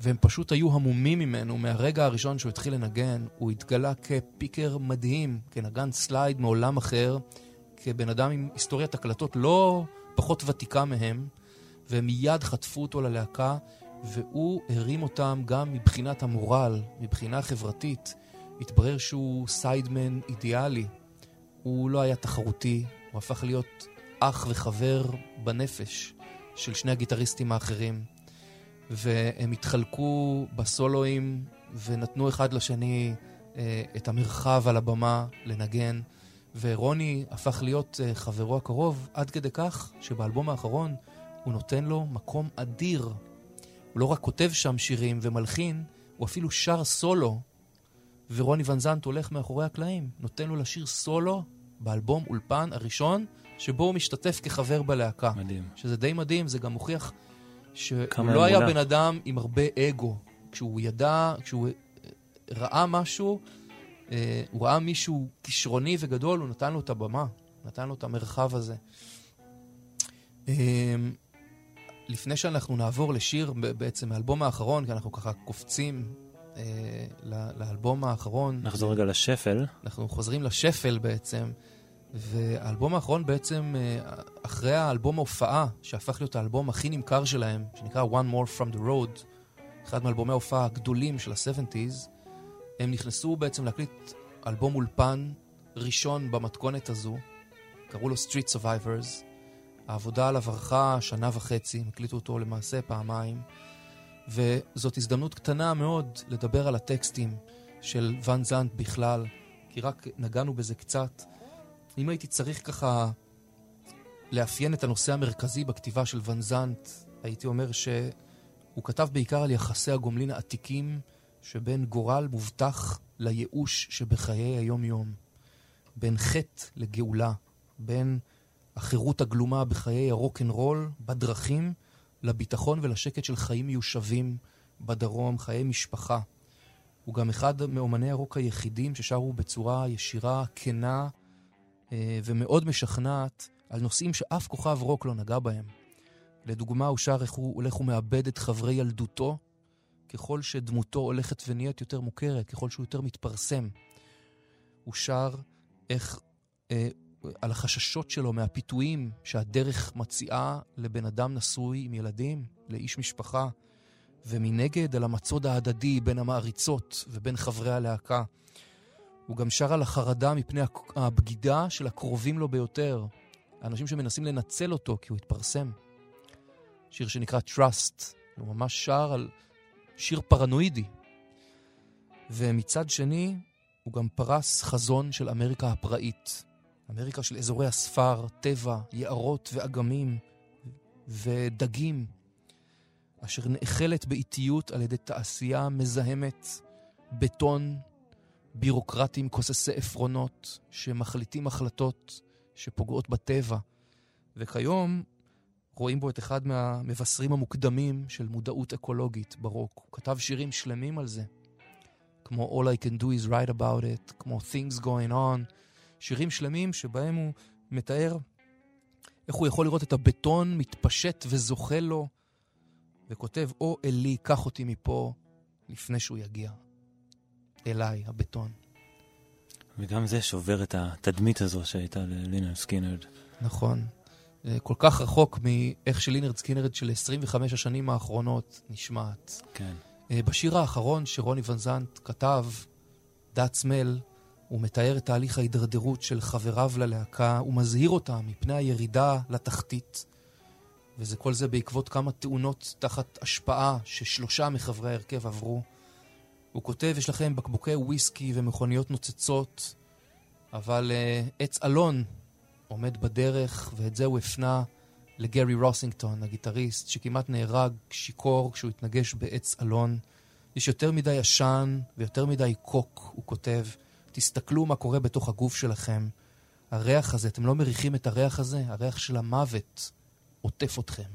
והם פשוט היו המומים ממנו. מהרגע הראשון שהוא התחיל לנגן, הוא התגלה כ picker מדהים, כנגן slide מעולם אחר, כבן אדם עם היסטוריית הקלטות לא פחות ותיקה מהם, והם מיד חטפו אותו ללהקה, והוא הרים אותם גם מבחינת המורל, מבחינה חברתית. התברר שהוא סיידמן אידיאלי. הוא לא היה תחרותי, הוא הפך להיות אח וחבר בנפש של שני הגיטריסטים האחרים. והם התחלקו בסולואים ונתנו אחד לשני אה, את המרחב על הבמה לנגן. ורוני הפך להיות אה, חברו הקרוב עד כדי כך שבאלבום האחרון הוא נותן לו מקום אדיר. הוא לא רק כותב שם שירים ומלחין, הוא אפילו שר סולו. ורוני ון זנט הולך מאחורי הקלעים, נותן לו לשיר סולו באלבום אולפן הראשון, שבו הוא משתתף כחבר בלהקה. מדהים. שזה די מדהים, זה גם מוכיח שהוא לא היה. בן אדם עם הרבה אגו. כשהוא ידע, כשהוא אה, ראה משהו, אה, הוא ראה מישהו כישרוני וגדול, הוא נתן לו את הבמה, נתן לו את המרחב הזה. אה, לפני שאנחנו נעבור לשיר בעצם מהאלבום האחרון, כי אנחנו ככה קופצים אה, לאלבום האחרון. נחזור רגע לשפל. אנחנו חוזרים לשפל בעצם, והאלבום האחרון בעצם, אה, אחרי האלבום ההופעה, שהפך להיות האלבום הכי נמכר שלהם, שנקרא One More From The Road, אחד מאלבומי ההופעה הגדולים של ה-70's, הם נכנסו בעצם להקליט אלבום אולפן ראשון במתכונת הזו, קראו לו Street Survivors. העבודה עליו ארכה שנה וחצי, הם הקליטו אותו למעשה פעמיים, וזאת הזדמנות קטנה מאוד לדבר על הטקסטים של ואן זנט בכלל, כי רק נגענו בזה קצת. אם הייתי צריך ככה לאפיין את הנושא המרכזי בכתיבה של ואן זנט, הייתי אומר שהוא כתב בעיקר על יחסי הגומלין העתיקים שבין גורל מובטח לייאוש שבחיי היום-יום, בין חטא לגאולה, בין החירות הגלומה בחיי הרוקנרול, בדרכים, לביטחון ולשקט של חיים מיושבים בדרום, חיי משפחה. הוא גם אחד מאומני הרוק היחידים ששרו בצורה ישירה, כנה אה, ומאוד משכנעת על נושאים שאף כוכב רוק לא נגע בהם. לדוגמה, הוא שר איך הוא הולך ומאבד את חברי ילדותו ככל שדמותו הולכת ונהיית יותר מוכרת, ככל שהוא יותר מתפרסם. הוא שר איך, אה, על החששות שלו מהפיתויים שהדרך מציעה לבן אדם נשוי עם ילדים, לאיש משפחה, ומנגד על המצוד ההדדי בין המעריצות ובין חברי הלהקה. הוא גם שר על החרדה מפני הבגידה של הקרובים לו ביותר, האנשים שמנסים לנצל אותו כי הוא התפרסם. שיר שנקרא Trust, הוא ממש שר על שיר פרנואידי. ומצד שני, הוא גם פרס חזון של אמריקה הפראית. אמריקה של אזורי הספר, טבע, יערות ואגמים ודגים, אשר נאכלת באיטיות על ידי תעשייה מזהמת, בטון, בירוקרטים כוססי עפרונות, שמחליטים החלטות שפוגעות בטבע. וכיום רואים בו את אחד מהמבשרים המוקדמים של מודעות אקולוגית ברוק. הוא כתב שירים שלמים על זה, כמו All I Can Do Is Write About It, כמו Things Going On, שירים שלמים שבהם הוא מתאר איך הוא יכול לראות את הבטון מתפשט וזוכה לו, וכותב, או אלי, קח אותי מפה לפני שהוא יגיע. אליי, הבטון. וגם זה שובר את התדמית הזו שהייתה ללינרד סקינרד. נכון. זה כל כך רחוק מאיך שלינרד סקינרד של 25 השנים האחרונות נשמעת. כן. אה, בשיר האחרון שרוני ון זנט כתב, That Smell, הוא מתאר את תהליך ההידרדרות של חבריו ללהקה, הוא מזהיר אותם מפני הירידה לתחתית, וזה כל זה בעקבות כמה תאונות תחת השפעה ששלושה מחברי ההרכב עברו. הוא כותב, יש לכם בקבוקי וויסקי ומכוניות נוצצות, אבל uh, עץ אלון עומד בדרך, ואת זה הוא הפנה לגרי רוסינגטון, הגיטריסט, שכמעט נהרג שיכור כשהוא התנגש בעץ אלון. יש יותר מדי עשן ויותר מדי קוק, הוא כותב. תסתכלו מה קורה בתוך הגוף שלכם. הריח הזה, אתם לא מריחים את הריח הזה? הריח של המוות עוטף אתכם.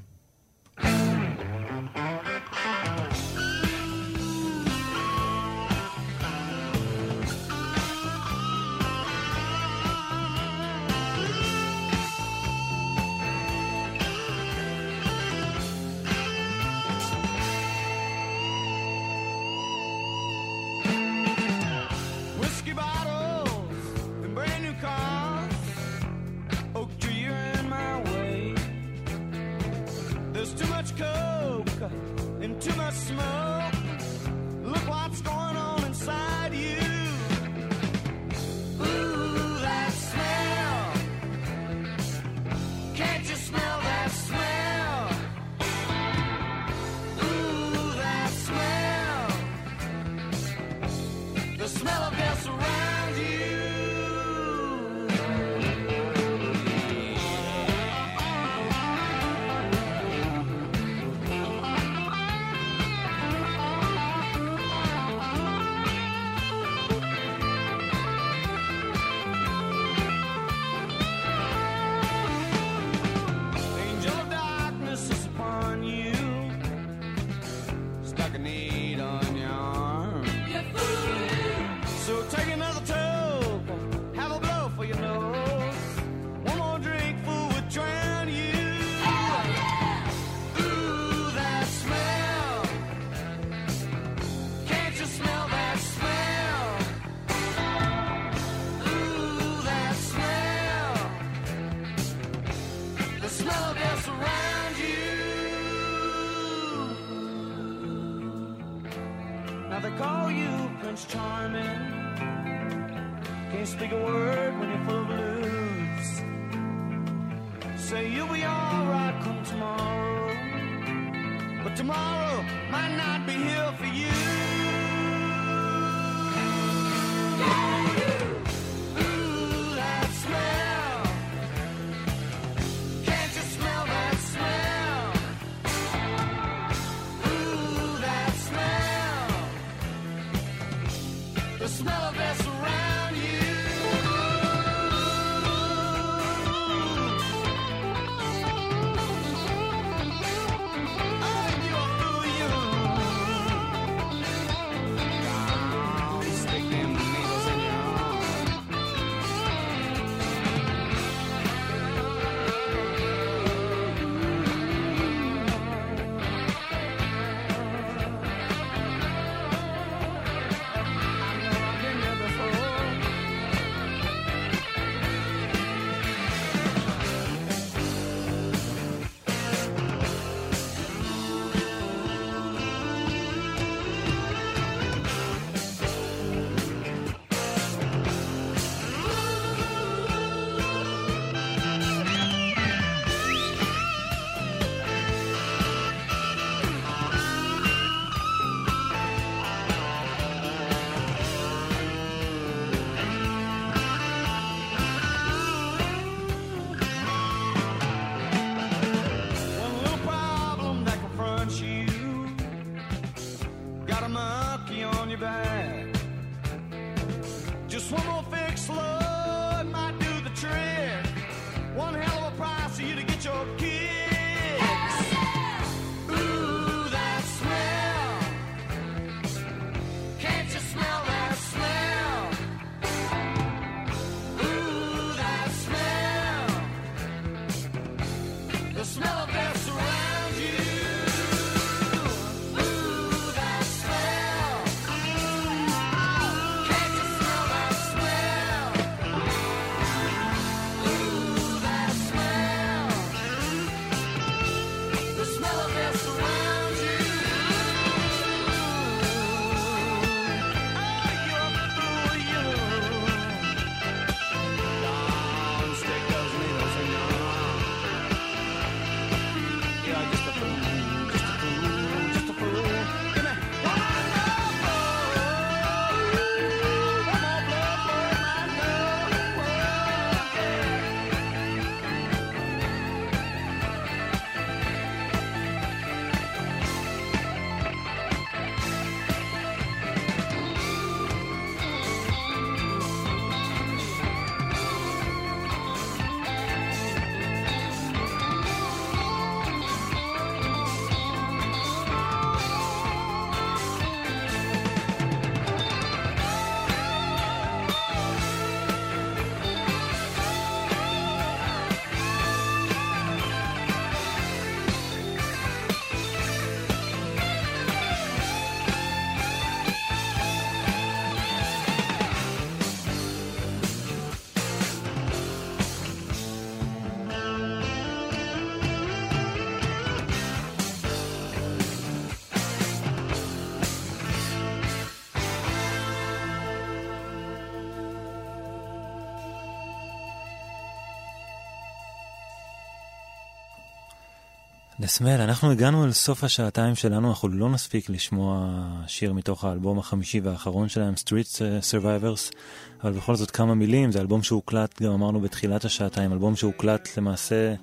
That Smell, אנחנו הגענו אל סוף השעתיים שלנו, אנחנו לא נספיק לשמוע שיר מתוך האלבום החמישי והאחרון שלהם, Street Survivors, אבל בכל זאת כמה מילים, זה אלבום שהוקלט, גם אמרנו בתחילת השעתיים, אלבום שהוקלט למעשה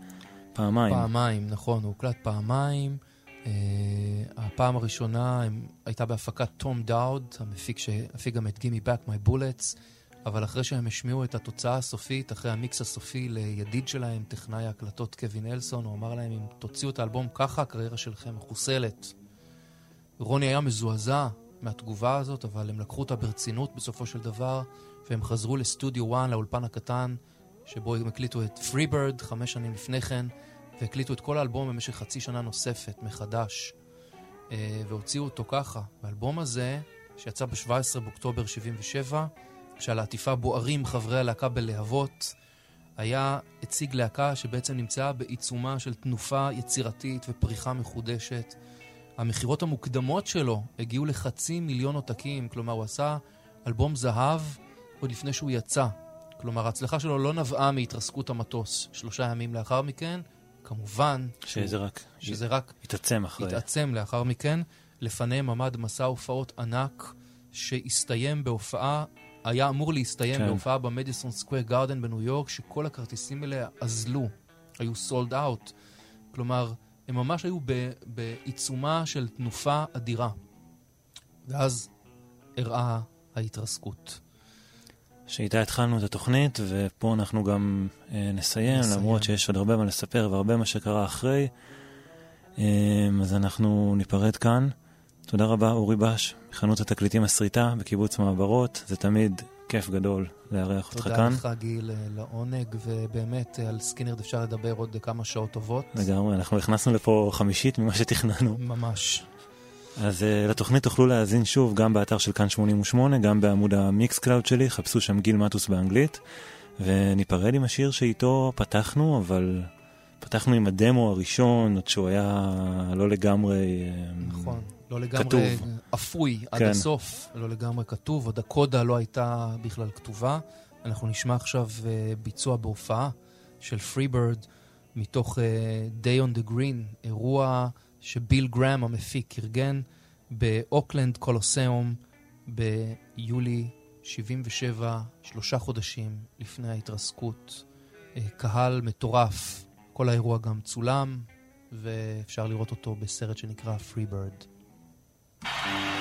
פעמיים. פעמיים, נכון, הוא הוקלט פעמיים. אה, הפעם הראשונה הם, הייתה בהפקת טום דאוד, המפיק שהפיק גם את Gimme Back My Bullets, אבל אחרי שהם השמיעו את התוצאה הסופית, אחרי המיקס הסופי לידיד שלהם, טכנאי ההקלטות קווין אלסון, הוא אמר להם, אם תוציאו את האלבום ככה, הקריירה שלכם מחוסלת. רוני היה מזועזע מהתגובה הזאת, אבל הם לקחו אותה ברצינות בסופו של דבר, והם חזרו לסטודיו 1, לאולפן הקטן, שבו הם הקליטו את Free Bird חמש שנים לפני כן, והקליטו את כל האלבום במשך חצי שנה נוספת, מחדש, אה, והוציאו אותו ככה. והאלבום הזה, שיצא ב-17 באוקטובר 77, כשעל העטיפה בוערים חברי הלהקה בלהבות, היה, הציג להקה שבעצם נמצאה בעיצומה של תנופה יצירתית ופריחה מחודשת. המכירות המוקדמות שלו הגיעו לחצי מיליון עותקים, כלומר הוא עשה אלבום זהב עוד לפני שהוא יצא. כלומר ההצלחה שלו לא נבעה מהתרסקות המטוס. שלושה ימים לאחר מכן, כמובן... שזה רק... שזה רק... התעצם אחרי. התעצם לאחר מכן. לפניהם עמד מסע הופעות ענק שהסתיים בהופעה היה אמור להסתיים כן. בהופעה במדיסון סקוויר גארדן בניו יורק, שכל הכרטיסים האלה אזלו, היו סולד אאוט. כלומר, הם ממש היו ב- בעיצומה של תנופה אדירה. ואז אירעה ההתרסקות. שאיתה התחלנו את התוכנית, ופה אנחנו גם אה, נסיים, נסיים. למרות שיש עוד הרבה מה לספר והרבה מה שקרה אחרי. אה, אז אנחנו ניפרד כאן. תודה רבה, אורי בש, מחנות התקליטים הסריטה בקיבוץ מעברות. זה תמיד כיף גדול לארח אותך תודה כאן. לך, גיל, אה, לעונג, ובאמת, אה, על סקינרד אפשר לדבר עוד כמה שעות טובות. לגמרי, אנחנו הכנסנו לפה חמישית ממה שתכננו. ממש. אז אה, לתוכנית תוכלו להאזין שוב גם באתר של כאן 88, גם בעמוד ה Mixcloud שלי, חפשו שם גיל מטוס באנגלית, וניפרד עם השיר שאיתו פתחנו, אבל פתחנו עם הדמו הראשון, עוד שהוא היה לא לגמרי... נכון. לא לגמרי כתוב. אפוי עד כן. הסוף, לא לגמרי כתוב, עוד הקודה לא הייתה בכלל כתובה. אנחנו נשמע עכשיו אה, ביצוע בהופעה של Freebird מתוך אה, Day on the Green, אירוע שביל גראם המפיק ארגן באוקלנד קולוסיאום ביולי 77, שלושה חודשים לפני ההתרסקות. אה, קהל מטורף, כל האירוע גם צולם, ואפשר לראות אותו בסרט שנקרא Freebird. Thank Thank you.